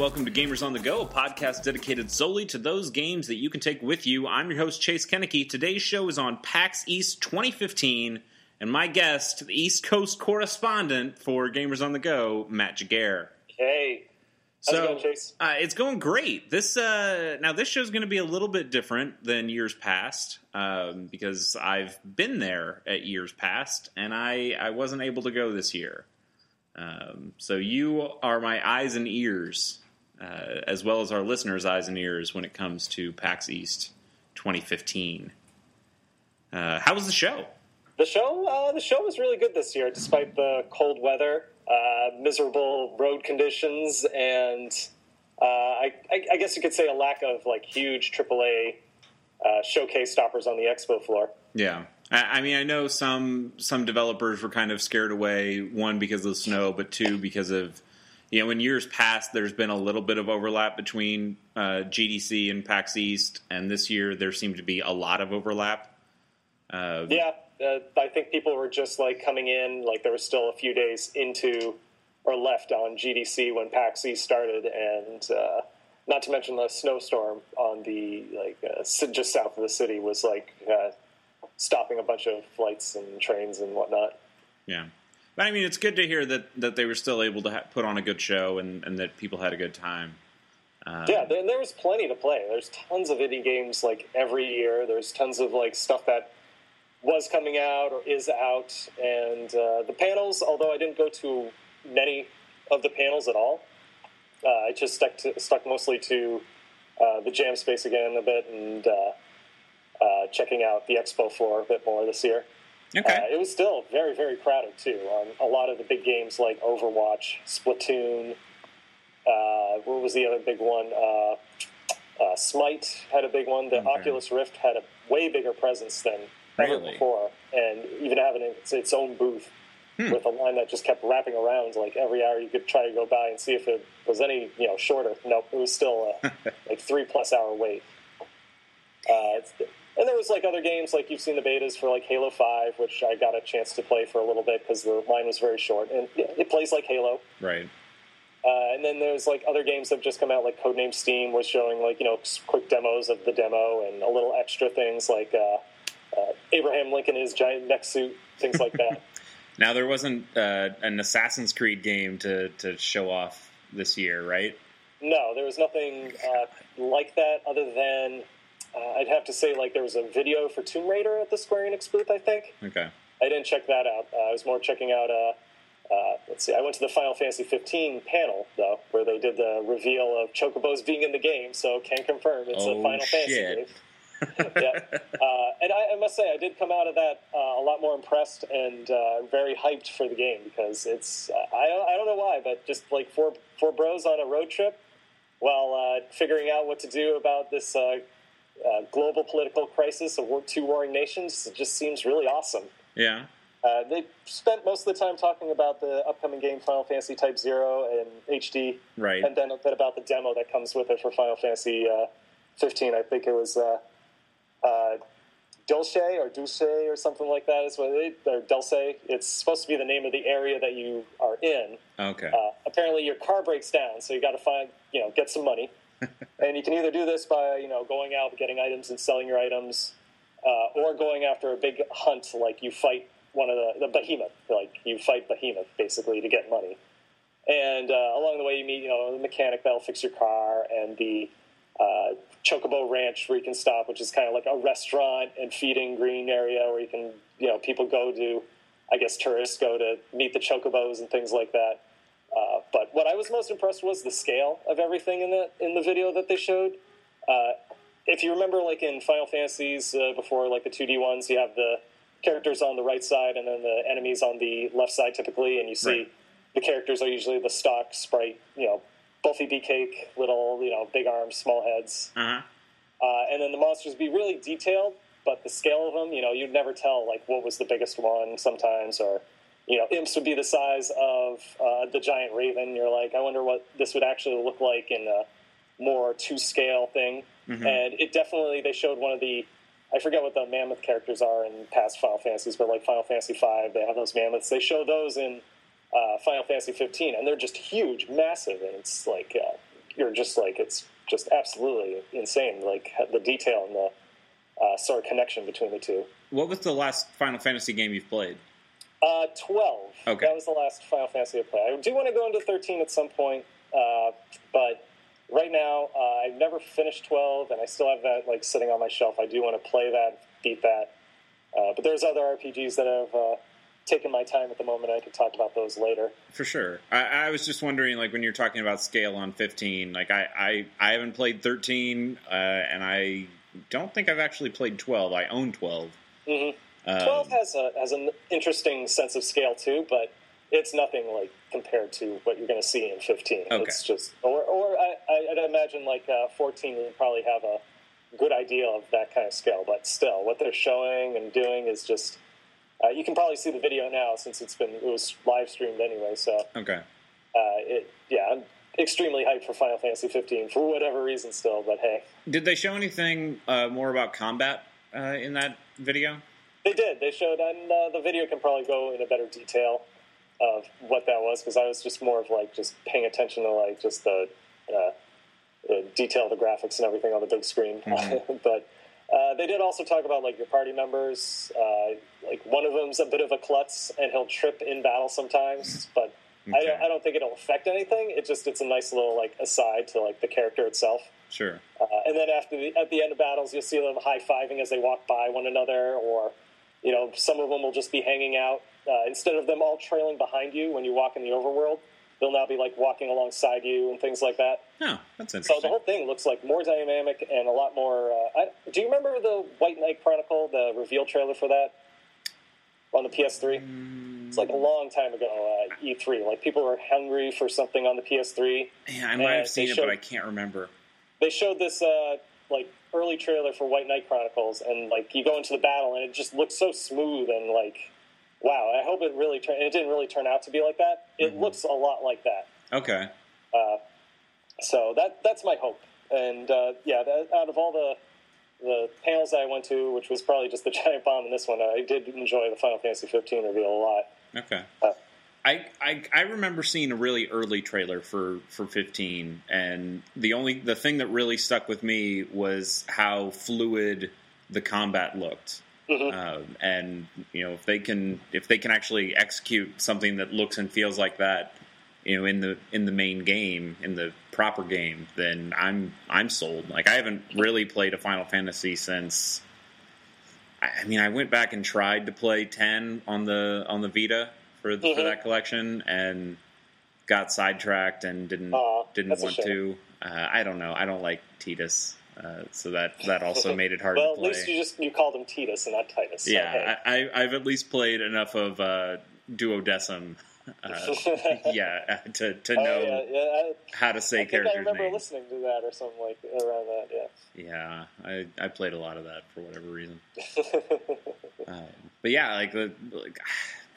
welcome to Gamers on the Go, a podcast dedicated solely to those games that you can take with you. I'm your host, Chase Kennecke. Today's show is on PAX East 2015, and my guest, the East Coast correspondent for Gamers on the Go, Matt Jaguar. Hey. How's so it going, Chase? Uh, it's going great. This uh, now this show's going to be a little bit different than years past um, because I've been there at years past, and I I wasn't able to go this year. Um, so you are my eyes and ears, uh, as well as our listeners' eyes and ears when it comes to PAX East 2015. Uh, how was the show? The show, uh, the show was really good this year, despite the cold weather, uh, miserable road conditions, and uh, I, I, I, guess you could say a lack of like huge AAA uh, showcase stoppers on the expo floor. Yeah, I mean, I know some some developers were kind of scared away. One because of the snow, but two because of you know in years past there's been a little bit of overlap between uh, GDC and PAX East, and this year there seemed to be a lot of overlap. Uh, yeah, uh, I think people were just like coming in, like there was still a few days into or left on GDC when PAX East started, and uh, not to mention the snowstorm on the like uh, just south of the city was like uh, stopping a bunch of flights and trains and whatnot. Yeah. But I mean, it's good to hear that, that they were still able to ha- put on a good show and, and that people had a good time. Um, yeah, there, there, was plenty to play. There's tons of indie games like every year. There's tons of like stuff that was coming out or is out, and uh, the panels. Although I didn't go to many of the panels at all, uh, I just stuck to, stuck mostly to uh, the jam space again a bit and uh, uh, checking out the expo floor a bit more this year. Okay. Uh, it was still very, very crowded too. Um, a lot of the big games like Overwatch, Splatoon. Uh, what was the other big one? Uh, uh Smite had a big one. The okay. Oculus Rift had a way bigger presence than really? ever before, and even having its, its own booth hmm. with a line that just kept wrapping around. Like every hour, you could try to go by and see if it was any you know shorter. Nope, it was still a like three plus hour wait. Uh, and there was like other games, like you've seen the betas for like Halo Five, which I got a chance to play for a little bit because the line was very short, and it plays like Halo. Right. Uh, and then there's like other games that have just come out, like Codename Steam was showing like you know quick demos of the demo and a little extra things like uh, uh, Abraham Lincoln in his giant mech suit, things like that. now there wasn't uh, an Assassin's Creed game to to show off this year, right? No, there was nothing uh, like that other than uh, I'd have to say like there was a video for Tomb Raider at the Square Enix booth. I think. Okay. I didn't check that out. Uh, I was more checking out. Uh, uh, let's see. I went to the Final Fantasy 15 panel though, where they did the reveal of Chocobos being in the game. So can confirm it's oh, a Final shit. Fantasy game. yeah, uh, and I, I, must say I did come out of that uh, a lot more impressed and very hyped for the game because it's I, I don't know why, but just like four four bros on a road trip while figuring out what to do about this uh, global political crisis of two warring nations. It just seems really awesome. Yeah. Uh, they spent most of the time talking about the upcoming game Final Fantasy Type Zero and HD, right? And then a bit about the demo that comes with it for Final Fantasy uh, 15. I think it was uh, uh, Dulce or Dulce or something like that is what it or Dulce. It's supposed to be the name of the area that you are in. Okay. Uh, apparently, your car breaks down, so you got to find you know get some money. And you can either do this by you know going out getting items and selling your items, uh, or going after a big hunt like you fight one of the, the behemoth, like you fight behemoth basically to get money. And uh, along the way, you meet you know the mechanic that'll fix your car, and the uh, Chocobo Ranch where you can stop, which is kind of like a restaurant and feeding green area where you can you know people go to, I guess tourists go to meet the chocobos and things like that. Uh, but what I was most impressed was the scale of everything in the in the video that they showed. Uh, if you remember, like in Final Fantasies uh, before, like the 2D ones, you have the characters on the right side and then the enemies on the left side typically, and you see right. the characters are usually the stock sprite, you know, Buffy Cake, little, you know, big arms, small heads, uh-huh. Uh, and then the monsters be really detailed, but the scale of them, you know, you'd never tell like what was the biggest one sometimes, or you know, imps would be the size of uh, the giant raven. You're like, I wonder what this would actually look like in a more two scale thing. Mm-hmm. And it definitely they showed one of the I forget what the mammoth characters are in past Final Fantasies, but like Final Fantasy V, they have those mammoths. They show those in uh, Final Fantasy 15, and they're just huge, massive, and it's like uh, you're just like it's just absolutely insane. Like the detail and the uh, sort of connection between the two. What was the last Final Fantasy game you've played? Uh, Twelve. Okay. That was the last Final Fantasy I played. I do want to go into thirteen at some point, uh, but right now uh, I've never finished twelve, and I still have that like sitting on my shelf. I do want to play that, beat that. Uh, but there's other RPGs that have uh, taken my time at the moment. I could talk about those later. For sure. I, I was just wondering, like, when you're talking about scale on 15, like, I, I, I haven't played 13, uh, and I don't think I've actually played 12. I own 12. hmm Um, Twelve has a has an interesting sense of scale too, but it's nothing like compared to what you're going to see in 15. Okay. It's just, or or I, I- I'd imagine like uh, 14 would probably have a good idea of that kind of scale, but still, what they're showing and doing is just. Uh, you can probably see the video now since it's been it was live streamed anyway. So Okay. uh, it yeah, I'm extremely hyped for Final Fantasy 15 for whatever reason still. But hey, Did they show anything uh, more about combat uh, in that video? They did. They showed, and uh, the video can probably go into better detail of what that was because I was just more of like just paying attention to like just the, uh, the detail of the graphics and everything on the big screen. but uh, they did also talk about like your party members. Uh, like one of them's a bit of a klutz and he'll trip in battle sometimes, but. I, Okay. don't, I don't think it'll affect anything. It just it's a nice little like aside to like the character itself. Sure. Uh, and then after the, at the end of battles, you'll see them high fiving as they walk by one another, or you know, some of them will just be hanging out uh, instead of them all trailing behind you when you walk in the overworld. They'll now be like walking alongside you and things like that. Oh, that's interesting. So the whole thing looks like more dynamic and a lot more. Uh, I, do you remember the White Knight Chronicle, the reveal trailer for that on the PS3? It's like a long time ago, uh, E3. Like people were hungry for something on the PS3. yeah, I might have seen it, but I can't remember. they showed this uh, like early trailer for White Knight Chronicles, and like you go into the battle, and it just looks so smooth and like, wow. I hope it really turned. It didn't really turn out to be like that. It looks a lot like that. Okay. Uh, so that that's my hope. And uh, yeah, that, out of all the the panels that I went to, which was probably just the giant bomb in this one, I did enjoy the Final Fantasy 15 reveal a lot. Okay. Uh, I, I I remember seeing a really early trailer for for 15 and the only the thing that really stuck with me was how fluid the combat looked. Mhm. Um, and you know if they can if they can actually execute something that looks and feels like that you know in the in the main game in the proper game then I'm I'm sold like I haven't really played a Final Fantasy since I I mean I went back and tried to play 10 on the on the Vita for the, for that collection and got sidetracked and didn't didn't want to uh, I don't know I don't like Titus uh, so that that also made it hard well, to at least you just you called him Titus and not Titus. so, hey. yeah, I, I, I've at least played enough of uh, Duodecim, uh, yeah, to to Oh, know yeah, yeah. I, how to say I think I remember names. listening to that or something like around that. Yeah. Yeah, I, I played a lot of that for whatever reason. Um, but yeah, like the like,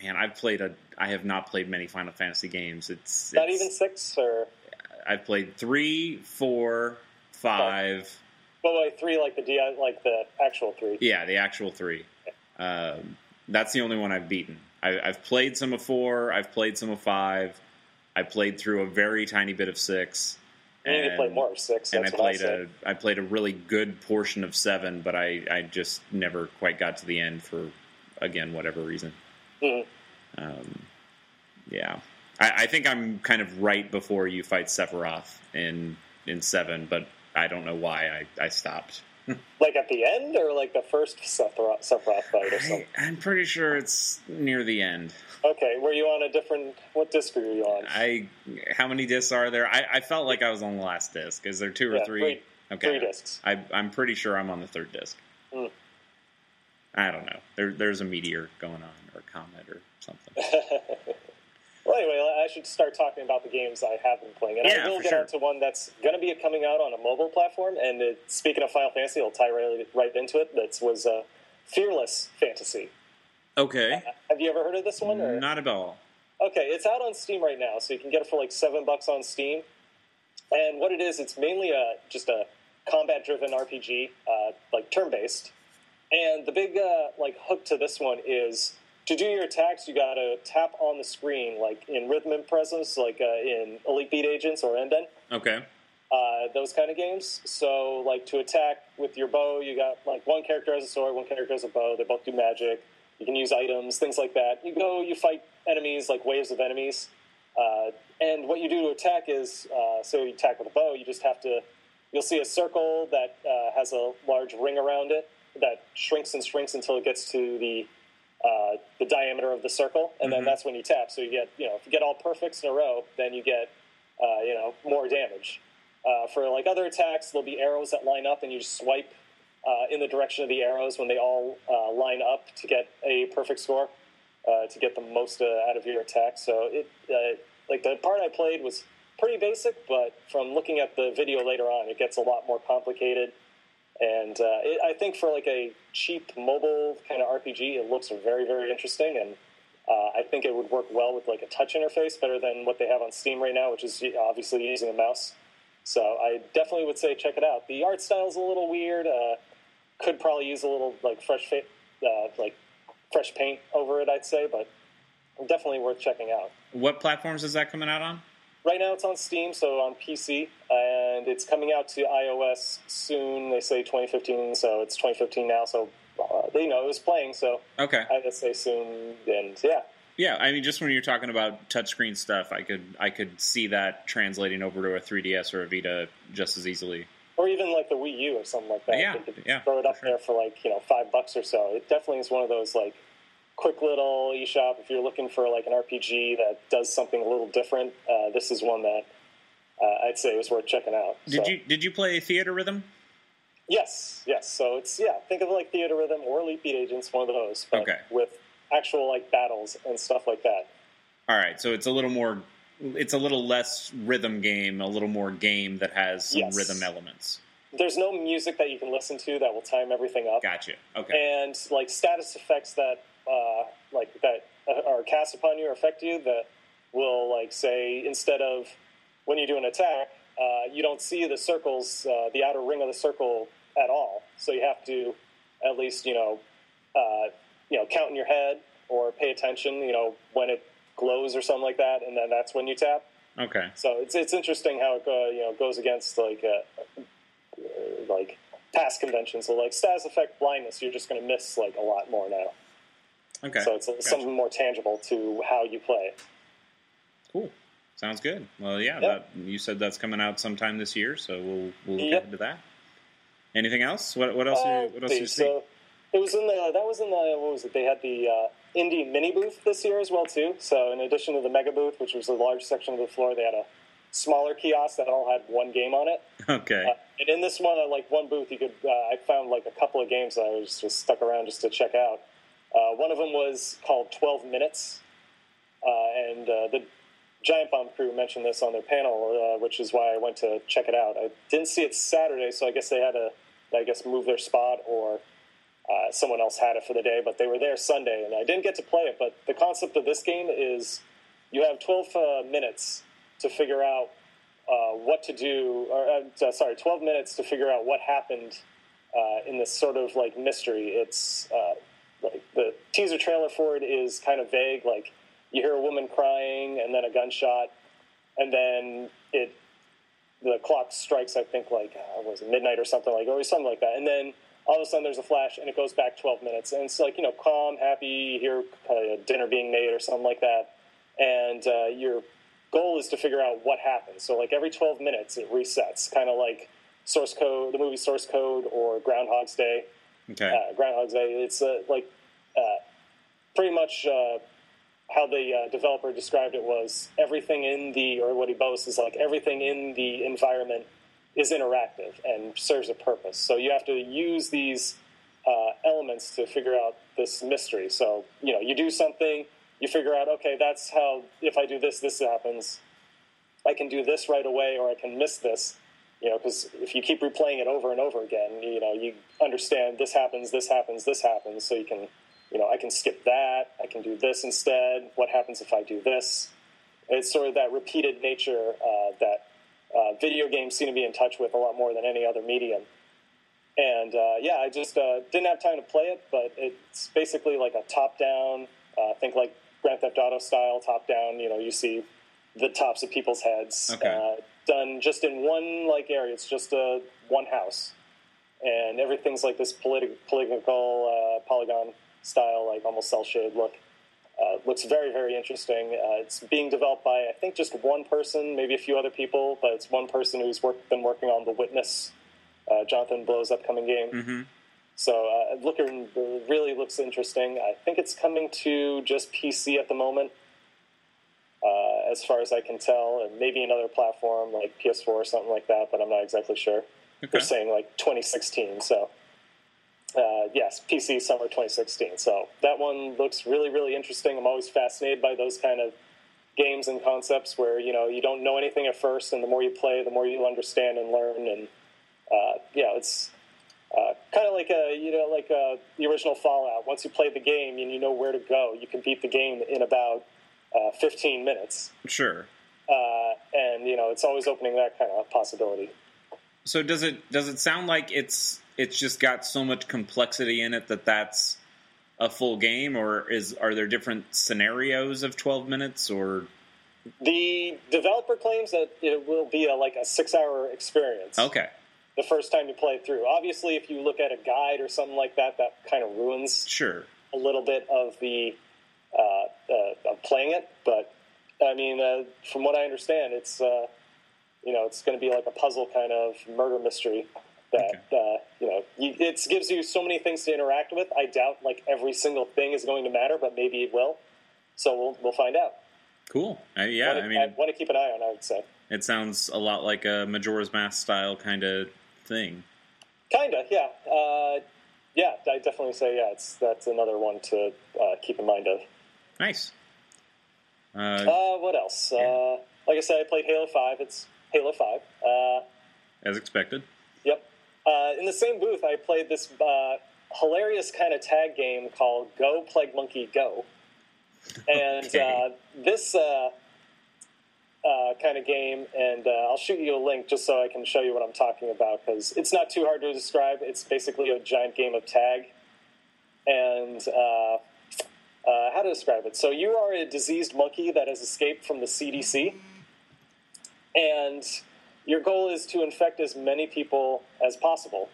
man, I've played a. I have not played many Final Fantasy games. It's, Not it's- even six or I've played three, four, five. well, wait, three like the DI, like the actual three. Yeah, the actual three. Um, that's the only one I've beaten. I, I've played some of four. I've played some of five. I played through a very tiny bit of six. You need to play more of six. And I That's what I played a I played a really good portion of seven, but I, I just never quite got to the end for again whatever reason. Mhm. Um, yeah, I, I think I'm kind of right before you fight Sephiroth in in seven, but I don't know why I, I stopped. Like at the end, or like the first Sephiroth, Sephiroth fight, or I, something. I'm pretty sure it's near the end. Okay, were you on a different? What disc were you on? I how many discs are there? I, I felt like I was on the last disc. Is there two or Yeah, three? three- okay, Three discs. I, I'm pretty sure I'm on the third disc. Hmm. I don't know. There, there's a meteor going on, comet, or something. Well, anyway, I should start talking about the games I have been playing, and Yeah, I will get sure. to one that's going to be coming out on a mobile platform. And it, speaking of Final Fantasy, it'll tie right, right into it. That was uh, Fearless Fantasy. Okay, Have you ever heard of this one? Or? not at all. Okay, it's out on Steam right now, so you can get it for like seven bucks on Steam. And what it is, it's mainly a just a combat-driven RPG, uh, like turn-based. And the big uh, like hook to this one is to do your attacks, you got to tap on the screen, like in Rhythm and Presence, like uh, in Elite Beat Agents or Ouendan. Okay, uh, those kind of games. So, like to attack with your bow, you got like one character has a sword, one character has a bow. They both do magic. You can use items, things like that. You go, you fight enemies, like waves of enemies. Uh, and what you do to attack is, uh, so you attack with a bow, you just have to, you'll see a circle that uh, has a large ring around it that shrinks and shrinks until it gets to the uh, the diameter of the circle, and Mhm. then that's when you tap. So you get, you know, if you get all perfects in a row, then you get, uh, you know, more damage. Uh, for like other attacks, there'll be arrows that line up, and you just swipe uh, in the direction of the arrows when they all uh, line up to get a perfect score, uh, to get the most uh, out of your attack. So it, uh, like the part I played was pretty basic, but from looking at the video later on, it gets a lot more complicated. And uh, it, I think for like a cheap mobile kind of RPG, it looks very, very interesting, and uh, I think it would work well with like a touch interface, better than what they have on Steam right now, which is obviously using a mouse. So I definitely would say check it out. The art style is a little weird. Uh, could probably use a little like fresh, fa- uh, like fresh paint over it, I'd say, but definitely worth checking out. What platforms is that coming out on? Right now, it's on Steam, so on PC, and it's coming out to iOS soon. They say 2015, so it's 2015 now. So uh, you know it was playing, so Okay. I would say soon. And yeah, Yeah, I mean, just when you're talking about touchscreen stuff, I could I could see that translating over to a 3DS or a Vita just as easily. or even like the Wii U or something like that. Yeah, yeah, throw it up sure. there for like you know five bucks or so. It definitely is one of those like quick little eShop. If you're looking for like an RPG that does something a little different, uh, this is one that uh, I'd say was worth checking out. Did So- you did you play Theatrhythm? Yes, yes. So it's yeah. Think of it like Theatrhythm or Elite Beat Agents, one of those, but Okay. with actual like battles and stuff like that. All right, so it's a little more, it's a little less rhythm game, a little more game that has some Yes. rhythm elements. There's no music that you can listen to that will time everything up, Gotcha. Okay. and like status effects that uh, like that are cast upon you or affect you that will like say instead of when you do an attack, uh, you don't see the circles, uh, the outer ring of the circle at all. So you have to at least you know uh, you know count in your head or pay attention. You know when it glows or something like that, and then that's when you tap. Okay. So it's it's interesting how it you know goes against like uh, uh, like past conventions. So like status effect blindness, you're just going to miss like a lot more now. Okay. So it's Gotcha. something more tangible to how you play. Cool. Sounds good. Well, yeah, Yeah. That, you said that's coming out sometime this year, so we'll we'll look Yep. ahead to that. Anything else? What what else? Uh, you, what else let's you see. So it was in the that was in the what was it? They had the uh, indie mini booth this year as well too. So in addition to the mega booth, which was a large section of the floor, they had a smaller kiosk that all had one game on it. Okay. Uh, and in this one, uh, like one booth, you could uh, I found like a couple of games that I was just stuck around just to check out. Uh, one of them was called Twelve Minutes, uh, and uh, the Giant Bomb crew mentioned this on their panel, uh, which is why I went to check it out. I didn't see it Saturday, so I guess they had to, I guess, move their spot or someone else had it for the day. But they were there Sunday, and I didn't get to play it. But the concept of this game is you have 12 uh, minutes to figure out uh, what to do, or uh, sorry, 12 minutes to figure out what happened uh, in this sort of like mystery. It's like the teaser trailer for it is kind of vague. Like you hear a woman crying and then a gunshot, and then it the clock strikes. I think like uh, was it midnight or something like or something like that, and then. All of a sudden, there's a flash, and it goes back 12 minutes, and it's like you know, calm, happy. You hear uh, dinner being made or something like that, and uh, your goal is to figure out what happened. So, like every 12 minutes, it resets, kind of like source code, the movie Source Code, or Groundhog's Day. Okay. Uh, Groundhog's Day. It's uh, like uh, pretty much uh, how the uh, developer described it was everything in the, or what he boasts is like everything in the environment is interactive and serves a purpose. So you have to use these elements to figure out this mystery. So you know, you do something, you figure out, okay, that's how. If I do this, this happens. I can do this right away, or I can miss this. You know, because if you keep replaying it over and over again, you know, you understand this happens, this happens, this happens. So you can, you know, I can skip that. I can do this instead. What happens if I do this? It's sort of that repeated nature uh, that uh, video games seem to be in touch with a lot more than any other medium. And uh, yeah, I just uh, didn't have time to play it, but it's basically like a top-down. Uh, think like Grand Theft Auto style top-down. You know, you see the tops of people's heads. Okay. Done just in one like area. It's just a one house, and everything's like this politi- political uh, polygon style, like almost cell shade look. Uh, looks very very interesting. Uh, it's being developed by I think just one person, maybe a few other people, but it's one person who's work, been working on The Witness, uh, Jonathan Blow's upcoming game. Mm-hmm. So uh, looking really looks interesting. I think it's coming to just PC at the moment, uh, as far as I can tell, and maybe another platform like PS4 or something like that. But I'm not exactly sure. Okay. They're saying like 2016. So uh, yes, PC summer 2016. So that one looks really really interesting. I'm always fascinated by those kind of games and concepts where you know you don't know anything at first, and the more you play, the more you understand and learn. And uh, yeah, it's uh, kind of like a you know like uh the original Fallout. Once you play the game and you know where to go, you can beat the game in about uh, 15 minutes. Sure. Uh, and you know it's always opening that kind of possibility. So does it does it sound like it's it's just got so much complexity in it that that's a full game, or is are there different scenarios of twelve minutes, or The developer claims that it will be a, like a six-hour experience. okay, The first time you play it through. Obviously, if you look at a guide or something like that, that kind of ruins sure, a little bit of the uh, uh, playing it. But I mean, uh, from what I understand, it's uh, you know it's going to be like a puzzle kind of murder mystery that uh, you know you, it gives you so many things to interact with. I doubt like every single thing is going to matter, but maybe it will. So we'll we'll find out. cool. Uh, yeah, want I mean, I want to keep an eye on. I would say, it sounds a lot like a Majora's Mask style kind of thing. kinda, yeah, uh, yeah. I definitely say yeah. It's that's another one to uh, keep in mind of. Nice. Uh, Uh, what else? Uh, like I said, I played Halo Five. It's Halo Five. Uh, as expected. Yep. Uh, in the same booth, I played this uh, hilarious kind of tag game called Go Plague Monkey Go, and Okay. uh, this uh, uh, kind of game, and uh, I'll shoot you a link just so I can show you what I'm talking about because it's not too hard to describe. It's basically a giant game of tag, and how to describe it? So you are a diseased monkey that has escaped from the CDC, and your goal is to infect as many people as possible.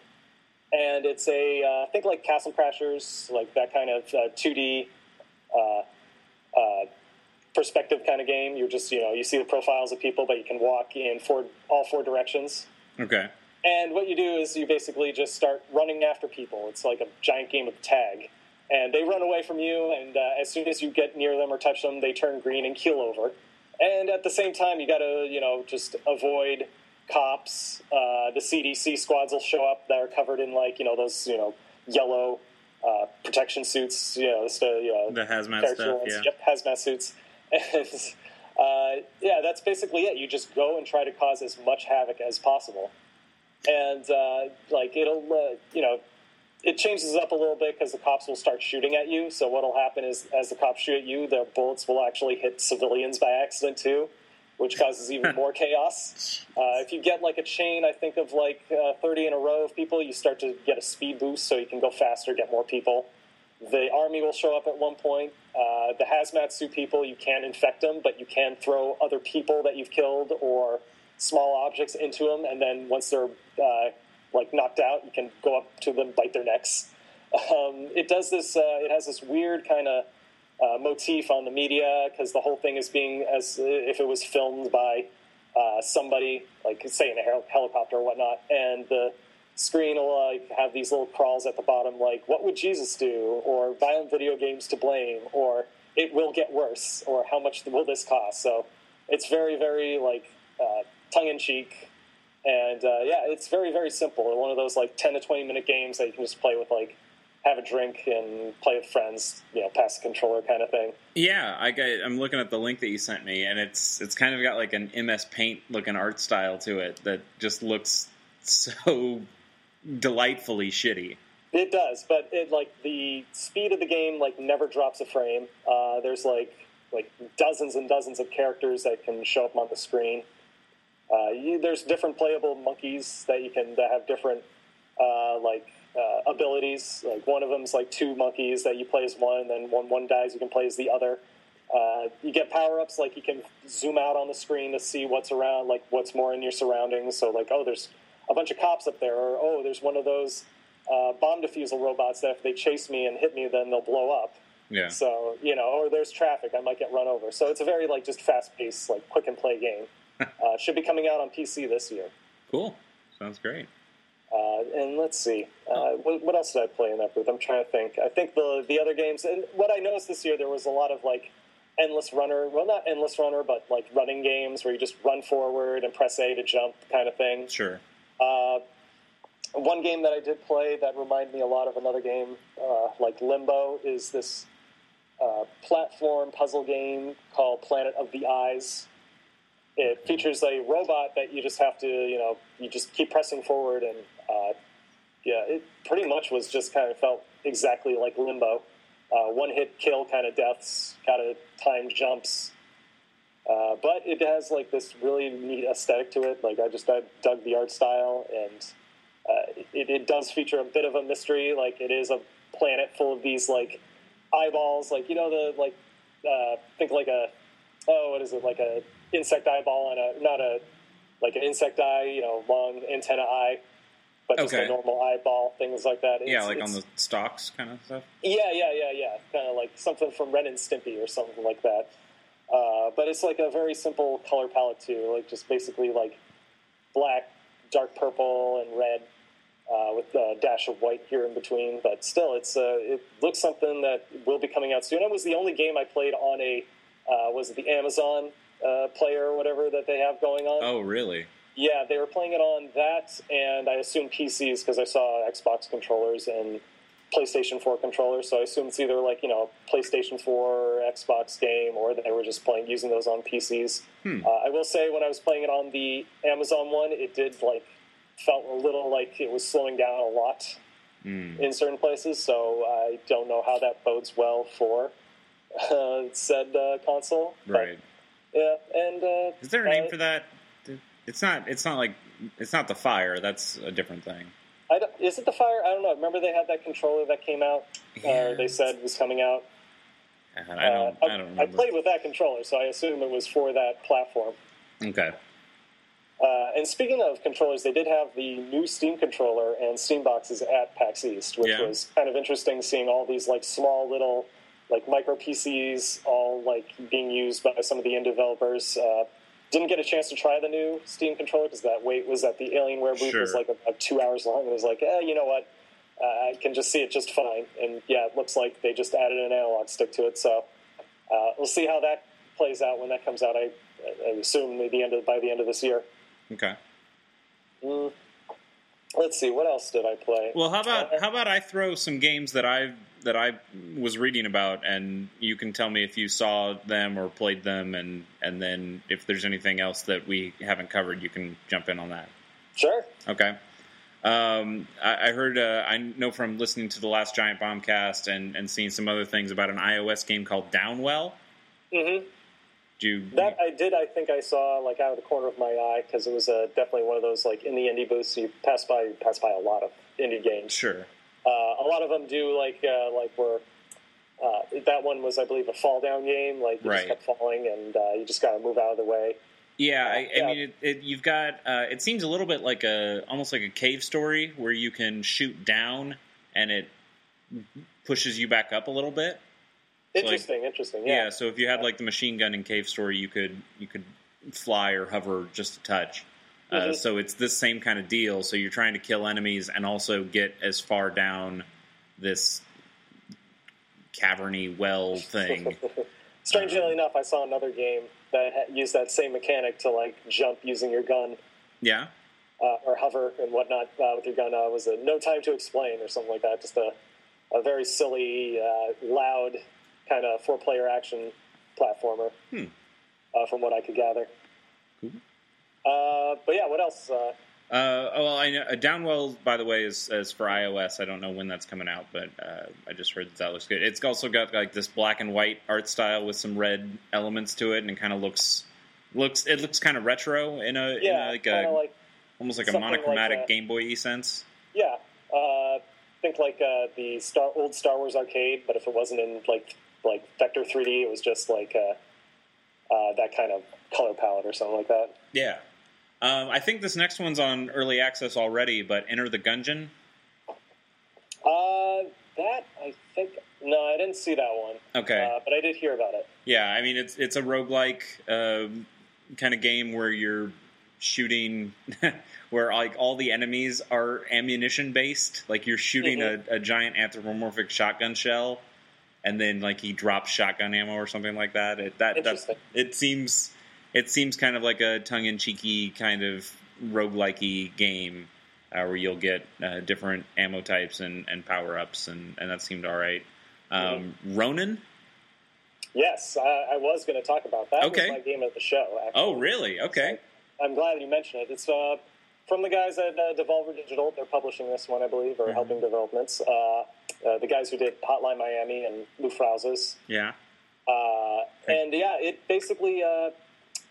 And it's a uh, think like Castle Crashers, like that kind of uh, 2D uh, uh, perspective kind of game. You're just you know you see the profiles of people, but you can walk in four all four directions. Okay. And what you do is you basically just start running after people. It's like a giant game of tag. And they run away from you, and uh, as soon as you get near them or touch them, they turn green and keel over. And at the same time, you got to, you know, just avoid cops. Uh, the CDC squads will show up that are covered in, like, you know, those, you know, yellow uh, protection suits, you know, the, you know, The hazmat stuff, yeah. Yep, hazmat suits. And uh, yeah, that's basically it. You just go and try to cause as much havoc as possible. And uh, like it'll, uh, you know, it changes up a little bit because the cops will start shooting at you. So what'll happen is, as the cops shoot at you, their bullets will actually hit civilians by accident too, which causes even more chaos. Uh, if you get like a chain, I think of like uh, thirty in a row of people, you start to get a speed boost, so you can go faster, get more people. The army will show up at one point. Uh, the hazmat suit people, you can't infect them, but you can throw other people that you've killed or small objects into them, and then once they're uh, like knocked out, you can go up to them, bite their necks. Um, it does this. Uh, it has this weird kind of uh, motif on the media because the whole thing is being as if it was filmed by uh, somebody, like say in a hel- helicopter or whatnot, and the screen will like have these little crawls at the bottom, like "What would Jesus do?" or "Violent video games to blame," or "It will get worse," or "How much will this cost?" So it's very, very like uh, tongue in cheek, and uh, yeah, it's very, very simple. One of those like ten to twenty minute games that you can just play with like have a drink and play with friends, you know, pass the controller kind of thing. Yeah, I got, I'm looking at the link that you sent me, and it's it's kind of got like an MS Paint looking art style to it that just looks so delightfully shitty. It does, but it like the speed of the game like never drops a frame. Uh, there's like like dozens and dozens of characters that can show up on the screen. Uh, you, there's different playable monkeys that you can that have different uh, like uh, abilities. Like one of them's like two monkeys that you play as one, and then when one dies, you can play as the other. Uh, you get power ups like you can zoom out on the screen to see what's around, like what's more in your surroundings. So like, oh, there's a bunch of cops up there, or oh, there's one of those uh, bomb defusal robots that if they chase me and hit me, then they'll blow up. Yeah. So you know, or there's traffic, I might get run over. So it's a very like just fast paced, like quick and play game. uh, should be coming out on PC this year. Cool. Sounds great. Uh, and let's see, uh, what, what, else did I play in that booth? I'm trying to think. I think the the other games, and what I noticed this year, there was a lot of like endless runner. Well, not endless runner, but like running games where you just run forward and press A to jump, kind of thing. Sure. Uh, one game that I did play that reminded me a lot of another game, uh, like Limbo, is this uh, platform puzzle game called Planet of the Eyes. It features a robot that you just have to, you know, you just keep pressing forward, and uh, yeah, it pretty much was just kind of felt exactly like Limbo. Uh, one hit kill kind of deaths, kind of timed jumps. Uh, but it has like this really neat aesthetic to it. Like I just I dug the art style, and uh, it, it, does feature a bit of a mystery. Like it is a planet full of these like eyeballs, like you know the like uh, think like a oh what is it like a insect eyeball and a not a like an insect eye, you know, long antenna eye but just okay. a normal eyeball, things like that. It's, yeah, like on the stalks kind of stuff. Yeah, yeah, yeah, yeah. Kind of like something from Ren and Stimpy or something like that. Uh, but it's like a very simple color palette too, like just basically like black, dark purple, and red. Uh, with a dash of white here in between, but still, it's uh, it looks something that will be coming out soon. It was the only game I played on a uh, was it the Amazon uh, player or whatever that they have going on. Oh, really? Yeah, they were playing it on that, and I assume PCs because I saw Xbox controllers and PlayStation 4 controllers. So I assume it's either like you know PlayStation 4, Xbox game, or they were just playing using those on PCs. Hmm. Uh, I will say when I was playing it on the Amazon one, it did like felt a little like it was slowing down a lot hmm. in certain places. So I don't know how that bodes well for uh, said uh, console. Right. Yeah, and uh, is there a name uh, for that? It's not. It's not like it's not the fire. That's a different thing. is it the fire? I don't know. Remember they had that controller that came out. Yeah, uh, they said was coming out. I don't. Uh, I, I, don't remember. I played with that controller, so I assume it was for that platform. Okay. Uh, and speaking of controllers, they did have the new Steam controller and Steam boxes at PAX East, which yeah. was kind of interesting seeing all these like small little like micro PCs all like being used by some of the end developers. Uh, didn't get a chance to try the new Steam controller because that wait was at the Alienware booth sure. was like about two hours long. And it was like, eh, you know what? Uh, I can just see it just fine. And yeah, it looks like they just added an analog stick to it. So uh, we'll see how that plays out when that comes out. I, I assume the end of, by the end of this year. Okay. Mm. Let's see. What else did I play? Well, how about uh, how about I throw some games that I've that I was reading about, and you can tell me if you saw them or played them, and and then if there's anything else that we haven't covered, you can jump in on that. Sure. Okay. Um, I, I, heard, uh, I know from listening to the last Giant Bombcast and, and seeing some other things about an iOS game called Downwell. Mm-hmm. Do you, that I did. I think I saw like out of the corner of my eye because it was uh, definitely one of those like in the indie booths. You pass by, you pass by a lot of indie games. Sure. Uh, a lot of them do like uh, like where uh, that one was, I believe, a fall down game. Like you right. just kept falling, and uh, you just got to move out of the way. Yeah, I, I mean, it, it, you've got. Uh, it seems a little bit like a almost like a cave story where you can shoot down and it pushes you back up a little bit. Interesting, like, interesting. Yeah. yeah. So if you had like the machine gun in Cave Story, you could you could fly or hover just a touch. Uh, mm-hmm. Uh, so it's this same kind of deal. So you're trying to kill enemies and also get as far down this caverny well thing. Strangely uh, enough, I saw another game that used that same mechanic to like jump using your gun. Yeah. Uh, or hover and whatnot uh, with your gun. Uh, was it No Time to Explain or something like that? Just a, a very silly, uh, loud kind of four player action platformer. Hmm. from what I could gather. Cool. Uh, but yeah, what else? Uh, uh, well, I know uh, Downwell, by the way, is, is for iOS. I don't know when that's coming out, but uh, I just heard that that looks good. It's also got like this black and white art style with some red elements to it, and it kind of looks looks it looks kind of retro in a, yeah, in a, like a like almost like a monochromatic like Game Boy sense. Yeah, uh, think like uh, the Star old Star Wars arcade, but if it wasn't in like like Vector 3D. It was just like uh, uh, that kind of color palette or something like that. Yeah. Um, I think this next one's on early access already, but Enter the Gungeon. Uh, that I think no, I didn't see that one. Okay. Uh, but I did hear about it. Yeah, I mean it's it's a roguelike uh, kind of game where you're shooting where like all the enemies are ammunition based. Like you're shooting Mhm. a, a giant anthropomorphic shotgun shell and then like he drops shotgun ammo or something like that. It that, that it seems it seems kind of like a tongue in cheeky kind of roguelikey game uh, where you'll get uh, different ammo types and, and power ups and, and that seemed all right. Um, Ronin. Yes, I, I was going to talk about that. Okay. was my game of the show. Actually. Oh, really? Okay. I'm glad you mentioned it. It's uh, from the guys at uh, Devolver Digital. They're publishing this one, I believe, or Mhm. helping developments. Uh, uh, the guys who did Hotline Miami and Luftrausers. Yeah. Uh, and yeah, it basically uh,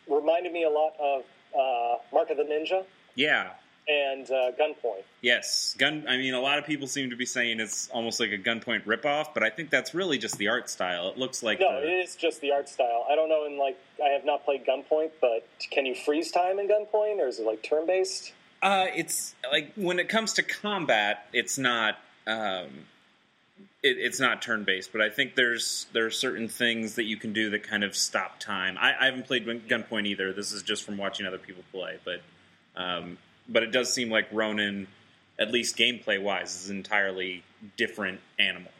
reminded me a lot of uh, Mark of the Ninja Yeah. and uh, Gunpoint. Yes. Gun. I mean, a lot of people seem to be saying it's almost like a gunpoint ripoff, but I think that's really just the art style. It looks like No, the- it is just the art style. I don't know. In like, I have not played Gunpoint, but can you freeze time in Gunpoint, or is it like turn based? Uh, it's like when it comes to combat, it's not um, it, it's not turn based, but I think there's there are certain things that you can do that kind of stop time. I, I haven't played Gunpoint either. This is just from watching other people play, but um, but it does seem like Ronin, at least gameplay wise, is an entirely different animal.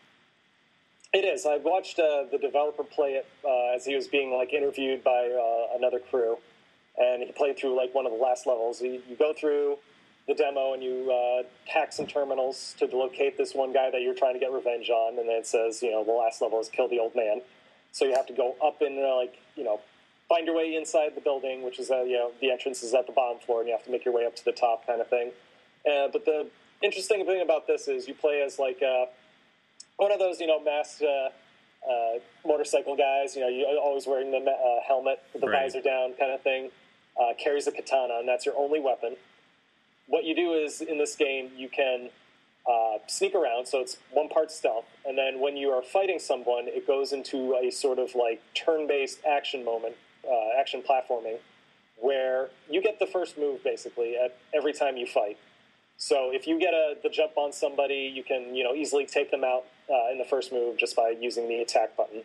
It is. I watched uh, the developer play it uh, as he was being like interviewed by uh, another crew, and he played through like one of the last levels. You, you go through the demo and you uh, hack some terminals to locate this one guy that you're trying to get revenge on, and then it says, you know, the last level is kill the old man. So you have to go up and uh, like you know find your way inside the building, which is uh, you know the entrance is at the bottom floor, and you have to make your way up to the top, kind of thing. Uh, but the interesting thing about this is you play as like. Uh, one of those, you know, masked uh, uh, motorcycle guys. You know, you're always wearing the uh, helmet with the Right. visor down, kind of thing. Uh, carries a katana, and that's your only weapon. What you do is in this game, you can uh, sneak around, so it's one part stealth, and then when you are fighting someone, it goes into a sort of like turn-based action moment, uh, action platforming, where you get the first move basically at every time you fight. So if you get a the jump on somebody, you can you know easily take them out uh, in the first move just by using the attack button.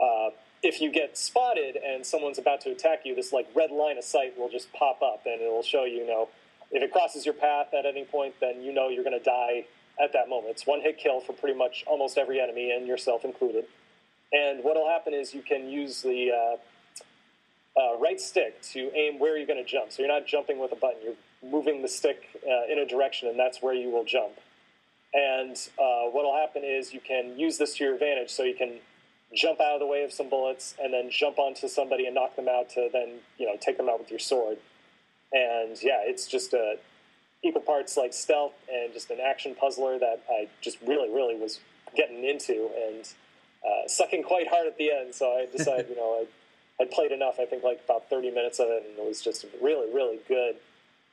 Uh, if you get spotted and someone's about to attack you, this like red line of sight will just pop up and it will show you, you know if it crosses your path at any point, then you know you're going to die at that moment. It's one hit kill for pretty much almost every enemy and yourself included. And what will happen is you can use the uh, uh, right stick to aim where you're going to jump. So you're not jumping with a button; you're moving the stick uh, in a direction, and that's where you will jump. And uh, what will happen is you can use this to your advantage. So you can jump out of the way of some bullets, and then jump onto somebody and knock them out to then you know take them out with your sword. And yeah, it's just a equal parts like stealth and just an action puzzler that I just really, really was getting into and uh, sucking quite hard at the end. So I decided, you know, I, I'd played enough. I think like about 30 minutes of it, and it was just really, really good,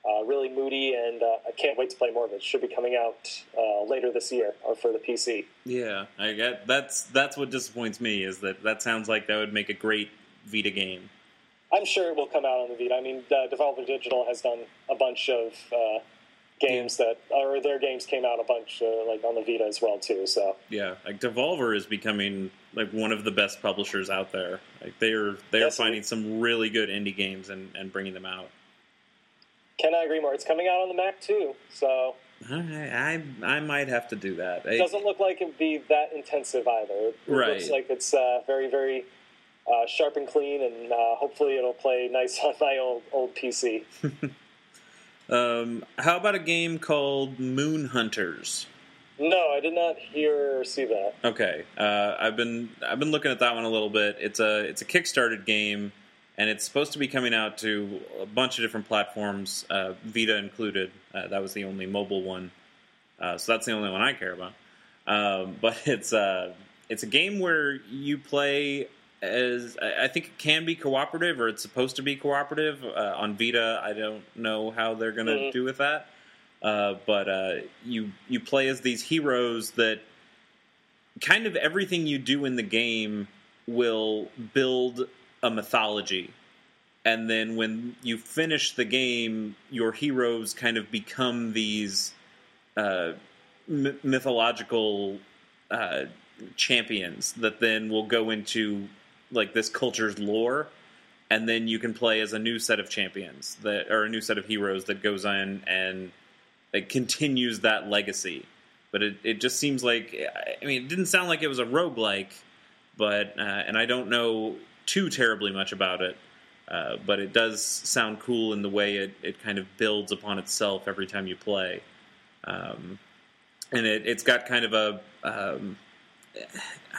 uh, really moody, and uh, I can't wait to play more of it. It should be coming out uh, later this year or for the PC. Yeah, I get that's that's what disappoints me is that that sounds like that would make a great Vita game. I'm sure it will come out on the Vita. I mean, uh, Devolver Digital has done a bunch of uh, games that, or their games came out a bunch uh, like on the Vita as well too. So Yeah, like Devolver is becoming like one of the best publishers out there. Like they're they're Yes, finding some really good indie games and, and bringing them out. can I agree more? It's coming out on the Mac too, so I I, I might have to do that. it doesn't look like it'd be that intensive either. It Right. looks like it's uh, very, very uh, sharp and clean, and uh, hopefully it'll play nice on my old old PC. Um, how about a game called Moon Hunters? No, I did not hear or see that. Okay, uh, I've been I've been looking at that one a little bit. It's a it's a kickstarted game, and it's supposed to be coming out to a bunch of different platforms, uh, Vita included. Uh, that was the only mobile one, uh, so that's the only one I care about. Um, but it's uh, it's a game where you play as I think it can be cooperative, or it's supposed to be cooperative uh, on Vita. I don't know how they're going to Mhm. do with that. Uh, but uh, you you play as these heroes that kind of everything you do in the game will build a mythology. And then when you finish the game, your heroes kind of become these uh, m- mythological uh, champions that then will go into like this culture's lore and then you can play as a new set of champions that or a new set of heroes that goes in and continues that legacy. But it, it just seems like i mean it didn't sound like it was a roguelike but uh, and i don't know too terribly much about it uh, but it does sound cool in the way it, it kind of builds upon itself every time you play. Um, and it, it's got kind of a um,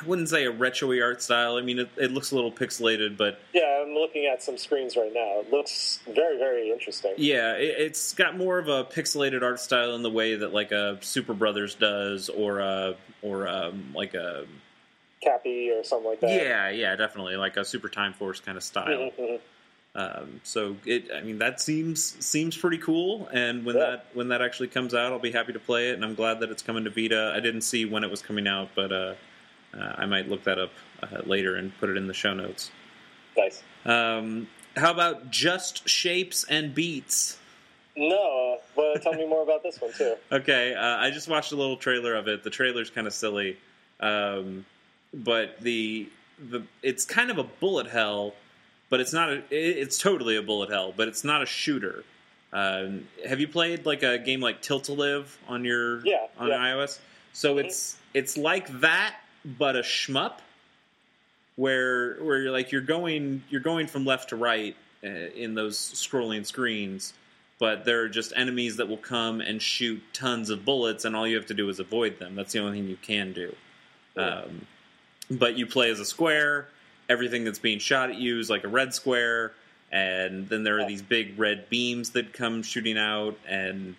I wouldn't say a retro-y art style. I mean, it, it, looks a little pixelated, but yeah, I'm looking at some screens right now. It looks very, very interesting. Yeah, it, has got more of a pixelated art style in the way that like a Super Brothers does, or a or um, like a Capy or something like that. Yeah, yeah, definitely like a Super Time Force kind of style. Mm-hmm, mm-hmm. Um, so it, I mean, that seems seems pretty cool. And when yeah. that when that actually comes out, I'll be happy to play it. And I'm glad that it's coming to Vita. I didn't see when it was coming out, but uh, uh, I might look that up uh, later and put it in the show notes. Nice. Um, how about Just Shapes and Beats? No, but tell me more about this one too. Okay, uh, I just watched a little trailer of it. The trailer's kind of silly, um, but the the it's kind of a bullet hell but it's not a. It's totally a bullet hell, but it's not a shooter. Uh, have you played like a game like Tilt to Live on your yeah, on yeah. iOS? So mm-hmm. it's it's like that, but a shmup, where where you're like you're going you're going from left to right uh, in those scrolling screens, but there are just enemies that will come and shoot tons of bullets, and all you have to do is avoid them. That's the only thing you can do. Um, but you play as a square everything that's being shot at you is like a red square, and then there are these big red beams that come shooting out, and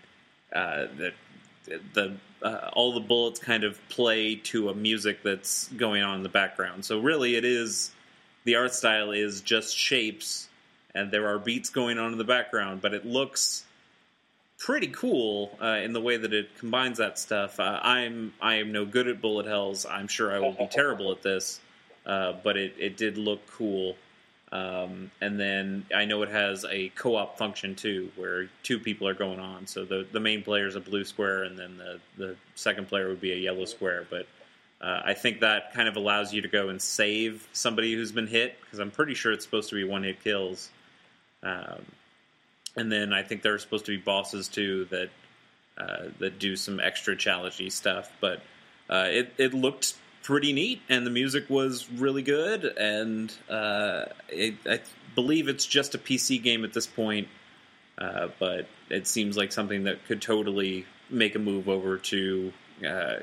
uh, the the uh, all the bullets kind of play to a music that's going on in the background. So really, it is the art style is just shapes, and there are beats going on in the background, but it looks pretty cool uh, in the way that it combines that stuff. Uh, I'm I am no good at bullet hells. I'm sure I will be terrible at this. Uh, but it, it did look cool. Um, and then I know it has a co-op function too, where two people are going on. So the the main player is a blue square, and then the the second player would be a yellow square. But uh, I think that kind of allows you to go and save somebody who's been hit because I'm pretty sure it's supposed to be one hit kills. Um, and then I think there are supposed to be bosses too that uh, that do some extra challengey stuff. But uh, it it looked pretty neat, and the music was really good. And uh, it, I believe it's just a PC game at this point, uh, but it seems like something that could totally make a move over to, uh,